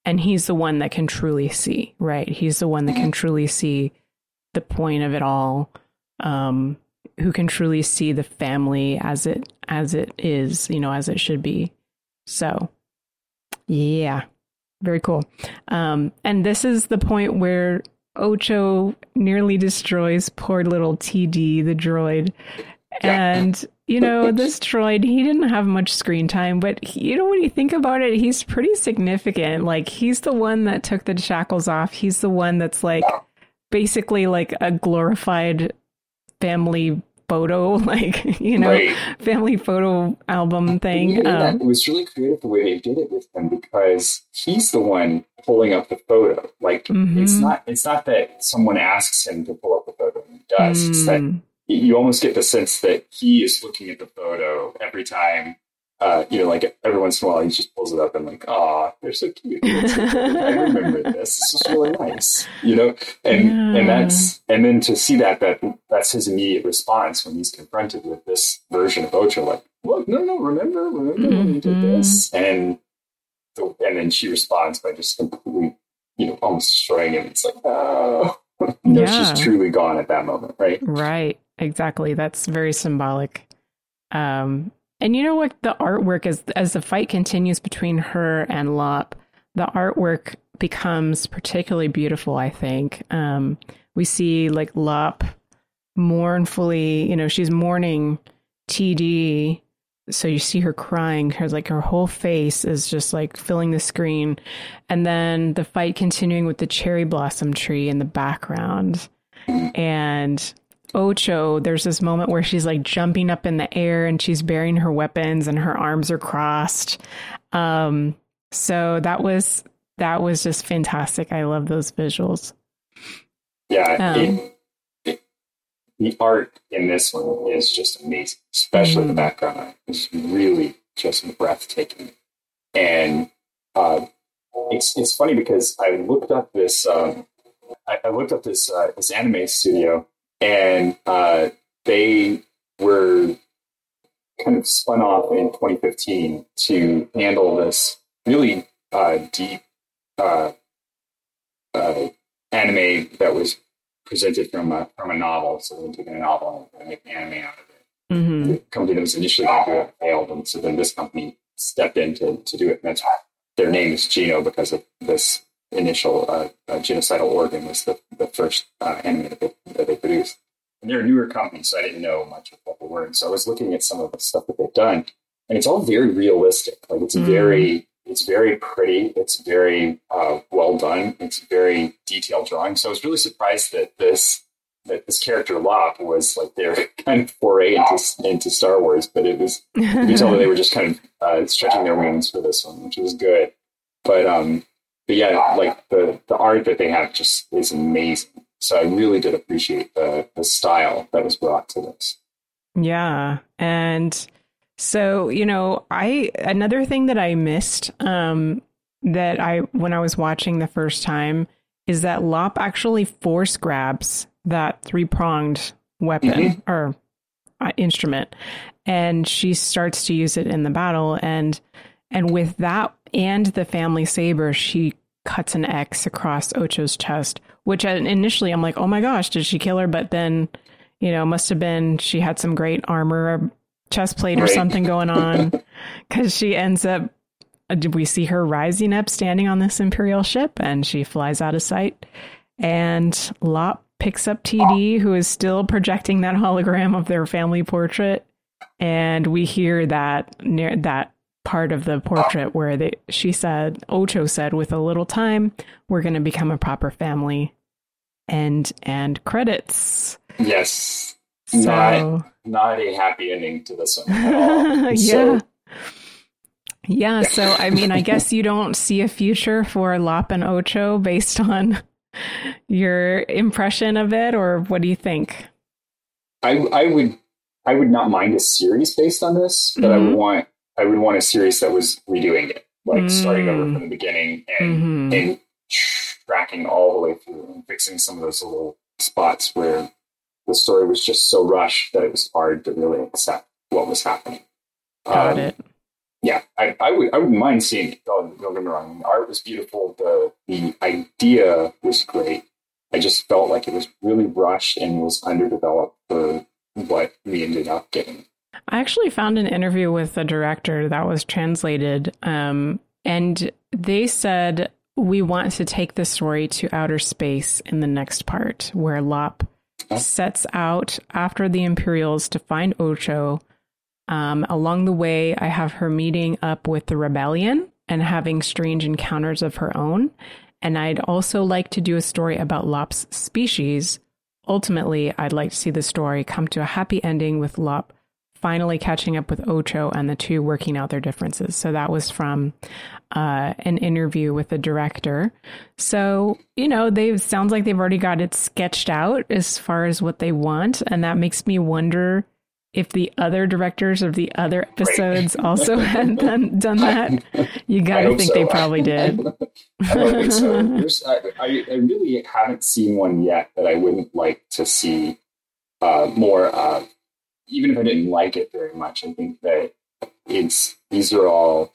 And he's the one that can truly see, right? He's the one that can truly see the point of it all. Um, who can truly see the family as it as it is, you know, as it should be. So, yeah, very cool. Um, and this is the point where Ocho nearly destroys poor little TD, the droid. And, you know, this droid, he didn't have much screen time, but, he, you know, when you think about it, he's pretty significant. Like, he's the one that took the shackles off. He's the one that's like basically like a glorified family photo, (laughs) like you know, right. family photo album thing. Um, it was really creative the way they did it with him because he's the one pulling up the photo. Like mm-hmm. it's not it's not that someone asks him to pull up the photo and he does. Mm. It's that mm. You almost get the sense that he is looking at the photo every time uh, you know, like every once in a while he just pulls it up and like, ah, they're so cute. (laughs) I remember this. This is really nice, you know, and yeah. and that's and then to see that that that's his immediate response when he's confronted with this version of Ocho, like, well, no, no, remember, remember mm-hmm. when you did this, and the, and then she responds by just completely, you know, almost destroying him. It's like, oh, (laughs) no, yeah. she's truly gone at that moment, right? Right, exactly. That's very symbolic. Um, and you know what? The artwork as as the fight continues between her and Lop, the artwork becomes particularly beautiful. I think um, we see like Lop mournfully, you know, she's mourning TD. So you see her crying. Her like her whole face is just like filling the screen, and then the fight continuing with the cherry blossom tree in the background, and Ocho, there's this moment where she's like jumping up in the air and she's bearing her weapons and her arms are crossed. Um, so that was that was just fantastic. I love those visuals. Yeah, um, it, the art in this one is just amazing, especially mm-hmm. the background is really just breathtaking. And uh, it's it's funny because I looked up this um, I, I, looked up this uh, this anime studio and uh, they were kind of spun off in 2015 to handle this really uh, deep uh, uh, anime that was presented from a from a novel. So they took a novel and made an anime out of it. Mm-hmm. The company that was initially going to do it failed, and so then this company stepped in to, to do it. And that's their name is Geno because of this initial uh, uh, genocidal organ was the, the first uh, anime that they, that they produced. And they're a newer company, so I didn't know much of what they were. And so I was looking at some of the stuff that they've done, and it's all very realistic. Like it's mm. very, it's very pretty. It's very uh, well done. It's very detailed drawing. So I was really surprised that this that this character Lop was like their (laughs) kind of foray into into Star Wars, but it was you can tell that they were just kind of uh, stretching their wings for this one, which was good. But um, but yeah, like the the art that they have just is amazing. So I really did appreciate the the style that was brought to this. Yeah, and so you know, I another thing that I missed um, that I when I was watching the first time is that Lop actually force grabs that three pronged weapon mm-hmm. or uh, instrument, and she starts to use it in the battle and and with that and the family saber, she cuts an X across Ocho's chest, which initially I'm like, oh my gosh, did she kill her? But then, you know, must have been she had some great armor, chest plate or right. something going (laughs) on because she ends up. Uh, we see her rising up, standing on this Imperial ship, and she flies out of sight. And Lop picks up TD, who is still projecting that hologram of their family portrait, and we hear that near that part of the portrait where they she said Ocho said with a little time we're going to become a proper family and and credits yes so, not not a happy ending to this one (laughs) yeah so. Yeah, so I mean, I guess you don't see a future for Lop and Ocho based on (laughs) your impression of it, or what do you think? I I would I would not mind a series based on this, but mm-hmm. I would want I would want a series that was redoing it, like mm-hmm. starting over from the beginning and mm-hmm. and tracking all the way through and fixing some of those little spots where the story was just so rushed that it was hard to really accept what was happening. Got um, it. Yeah, I, I would I wouldn't mind seeing it. Don't, don't get me wrong. The art was beautiful. The the idea was great. I just felt like it was really rushed and was underdeveloped for what we ended up getting. I actually found an interview with the director that was translated, um, and they said we want to take the story to outer space in the next part, where Lop sets out after the Imperials to find Ocho. Um, along the way, I have her meeting up with the rebellion and having strange encounters of her own. And I'd also like to do a story about Lop's species. Ultimately, I'd like to see the story come to a happy ending with Lop finally catching up with Ocho and the two working out their differences. So that was from uh, an interview with the director. So, you know, they sounds like they've already got it sketched out as far as what they want. And that makes me wonder if the other directors of the other episodes right. also (laughs) had done, done that. You got to think so. they probably (laughs) did. I don't think so. I, I, really haven't seen one yet that I wouldn't like to see uh, more of even if I didn't like it very much, I think that it's these are all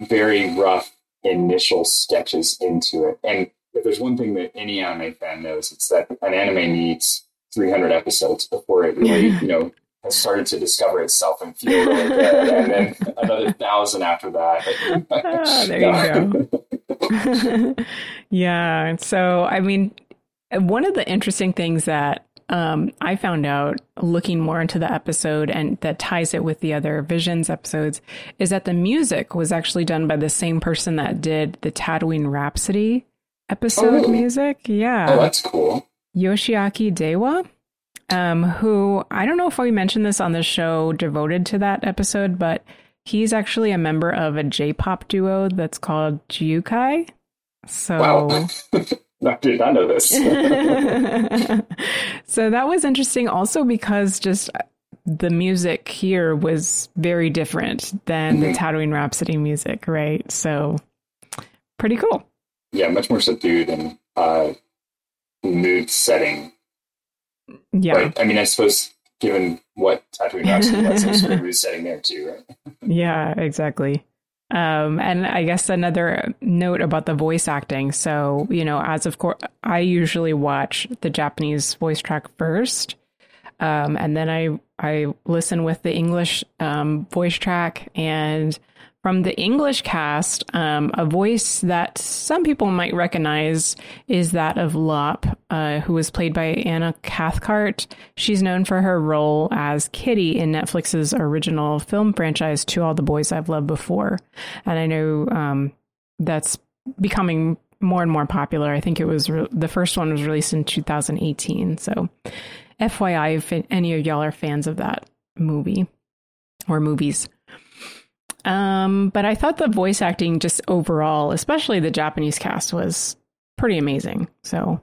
very rough initial sketches into it. And if there's one thing that any anime fan knows, it's that an anime needs 300 episodes before it really, you know, has started to discover itself and feel really good. and then another thousand after that. (laughs) ah, there you go. (laughs) (laughs) yeah. So, I mean, one of the interesting things that um, I found out looking more into the episode and that ties it with the other Visions episodes is that the music was actually done by the same person that did the Tatooine Rhapsody episode oh. music. Yeah. Oh, that's cool. Yoshiaki Dewa, um, who I don't know if we mentioned this on the show devoted to that episode, but he's actually a member of a J pop duo that's called Jiukai. So. Wow. (laughs) I did not know this. (laughs) so that was interesting also because just the music here was very different than mm-hmm. the Tatooine Rhapsody music, right? So pretty cool. Yeah, much more subdued and uh, mood setting. Yeah. But, I mean, I suppose given what Tatooine Rhapsody was, there's a (laughs) mood setting there too, right? yeah, exactly. Um, and I guess another note about the voice acting. So, you know, as of course, I usually watch the Japanese voice track first. Um, and then I, I listen with the English um, voice track. And from the English cast, um, a voice that some people might recognize is that of Lop, uh, who was played by Anna Cathcart. She's known for her role as Kitty in Netflix's original film franchise, To All the Boys I've Loved Before. And I know um, that's becoming more and more popular. I think it was re- the first one was released in 2018. So, FYI, if any of y'all are fans of that movie or movies. Um, but I thought the voice acting just overall, especially the Japanese cast, was pretty amazing. So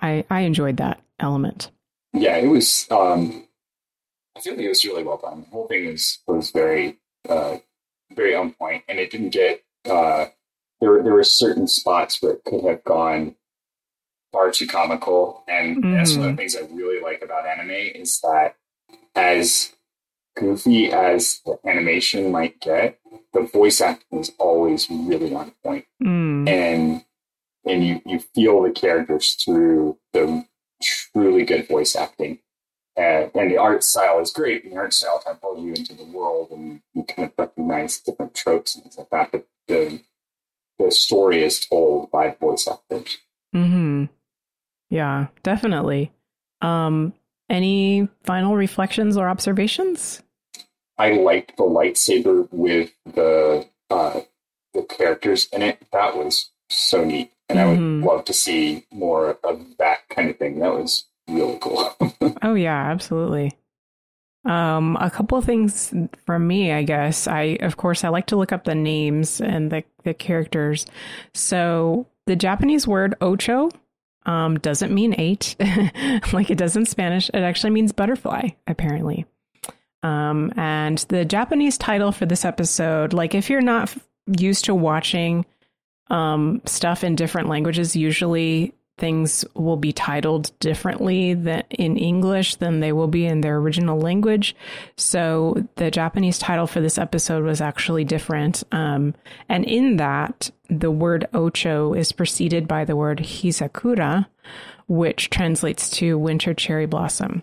I I enjoyed that element. Yeah, it was. Um, I feel like it was really well done. The whole thing was was very uh, very on point, and it didn't get. Uh, there were there were certain spots where it could have gone far too comical, and mm. that's one of the mm-hmm. things I really like about anime is that as goofy as the animation might get, the voice acting is always really on point. Mm. And and you, you feel the characters through the truly good voice acting. Uh, and the art style is great. And the art style kind of pulls you into the world and you kind of recognize different tropes and things like that. But the, the story is told by voice actors. Hmm. Yeah, definitely. Um, any final reflections or observations? I liked the lightsaber with the uh, the characters in it. That was so neat, and mm-hmm. I would mm-hmm. love to see more of that kind of thing. That was really cool. (laughs) oh yeah, absolutely. Um, a couple of things from me, I guess. I, of course, I like to look up the names and the, the characters. So the Japanese word ocho um, doesn't mean eight, (laughs) like it does in Spanish. It actually means butterfly, apparently. Um, and the Japanese title for this episode, like if you're not used to watching um, stuff in different languages, usually things will be titled differently than in English than they will be in their original language. So the Japanese title for this episode was actually different. Um, and in that, the word ocho is preceded by the word hisakura, which translates to winter cherry blossom.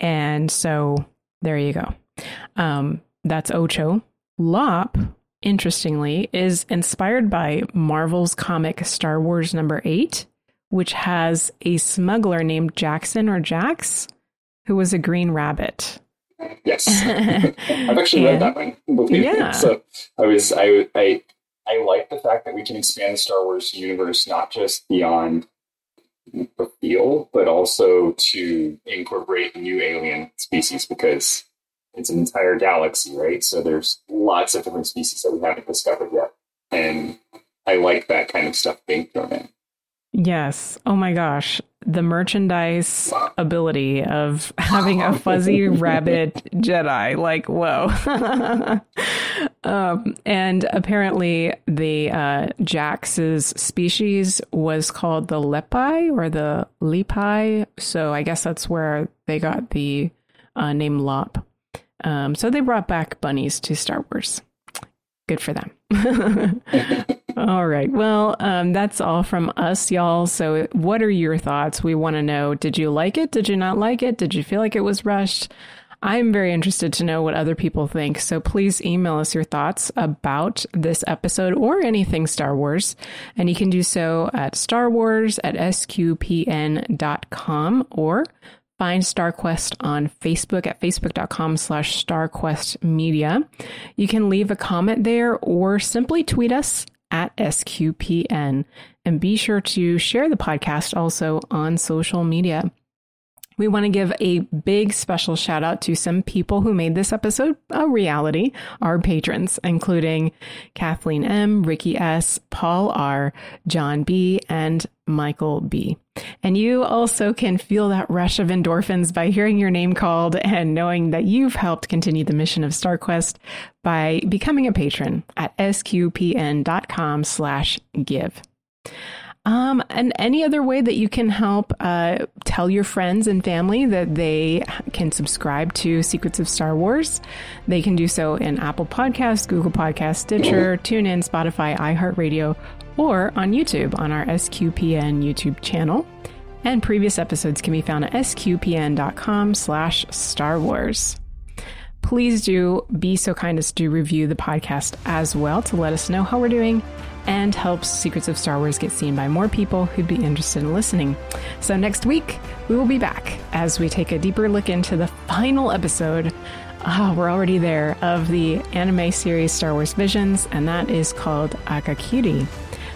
And so there you go. Um, that's ocho. Lop interestingly, is inspired by Marvel's comic Star Wars number eight, which has a smuggler named Jaxxon or Jax, who was a green rabbit. Yes, (laughs) I've actually read that one. (laughs) Yeah. So I was I I I like the fact that we can expand the Star Wars universe not just beyond the field, but also to incorporate new alien species because it's an entire galaxy, right? So there's lots of different species that we haven't discovered yet, and I like that kind of stuff being thrown in. Yes. Oh my gosh. The merchandise ability of (laughs) having a fuzzy (laughs) rabbit Jedi. Like, whoa. (laughs) um, and apparently, the uh, Jax's species was called the Lepi or the Lepi. So I guess that's where they got the uh, name Lop. Um, so they brought back bunnies to Star Wars. Good for them. (laughs) all right. Well, um, that's all from us, y'all. So, what are your thoughts? We want to know did you like it? Did you not like it? Did you feel like it was rushed? I'm very interested to know what other people think. So please email us your thoughts about this episode or anything Star Wars. And you can do so at starwars at sqpn.com or find StarQuest on Facebook at facebook.com slash starquestmedia. You can leave a comment there or simply tweet us at SQPN. And be sure to share the podcast also on social media. We want to give a big special shout out to some people who made this episode a reality, our patrons, including Kathleen M., Ricky S., Paul R., John B., and Michael B. And you also can feel that rush of endorphins by hearing your name called and knowing that you've helped continue the mission of StarQuest by becoming a patron at sqpn.com slash give. Um, and any other way that you can help uh, tell your friends and family that they can subscribe to Secrets of Star Wars, they can do so in Apple Podcasts, Google Podcasts, Stitcher, (laughs) TuneIn, Spotify, iHeartRadio, or on YouTube on our SQPN YouTube channel. And previous episodes can be found at sqpn.com slash Star Wars. Please do be so kind as to review the podcast as well to let us know how we're doing and helps Secrets of Star Wars get seen by more people who'd be interested in listening. So next week, we will be back as we take a deeper look into the final episode. Oh, we're already there of the anime series Star Wars Visions, and that is called Akakiri.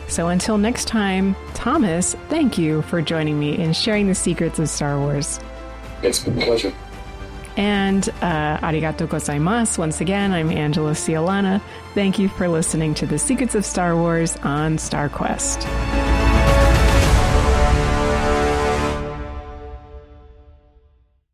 So until next time, Thomas, thank you for joining me in sharing the secrets of Star Wars. It's been a pleasure. And uh, arigato gozaimasu. Once again, I'm Angela Sealana. Thank you for listening to the Secrets of Star Wars on StarQuest.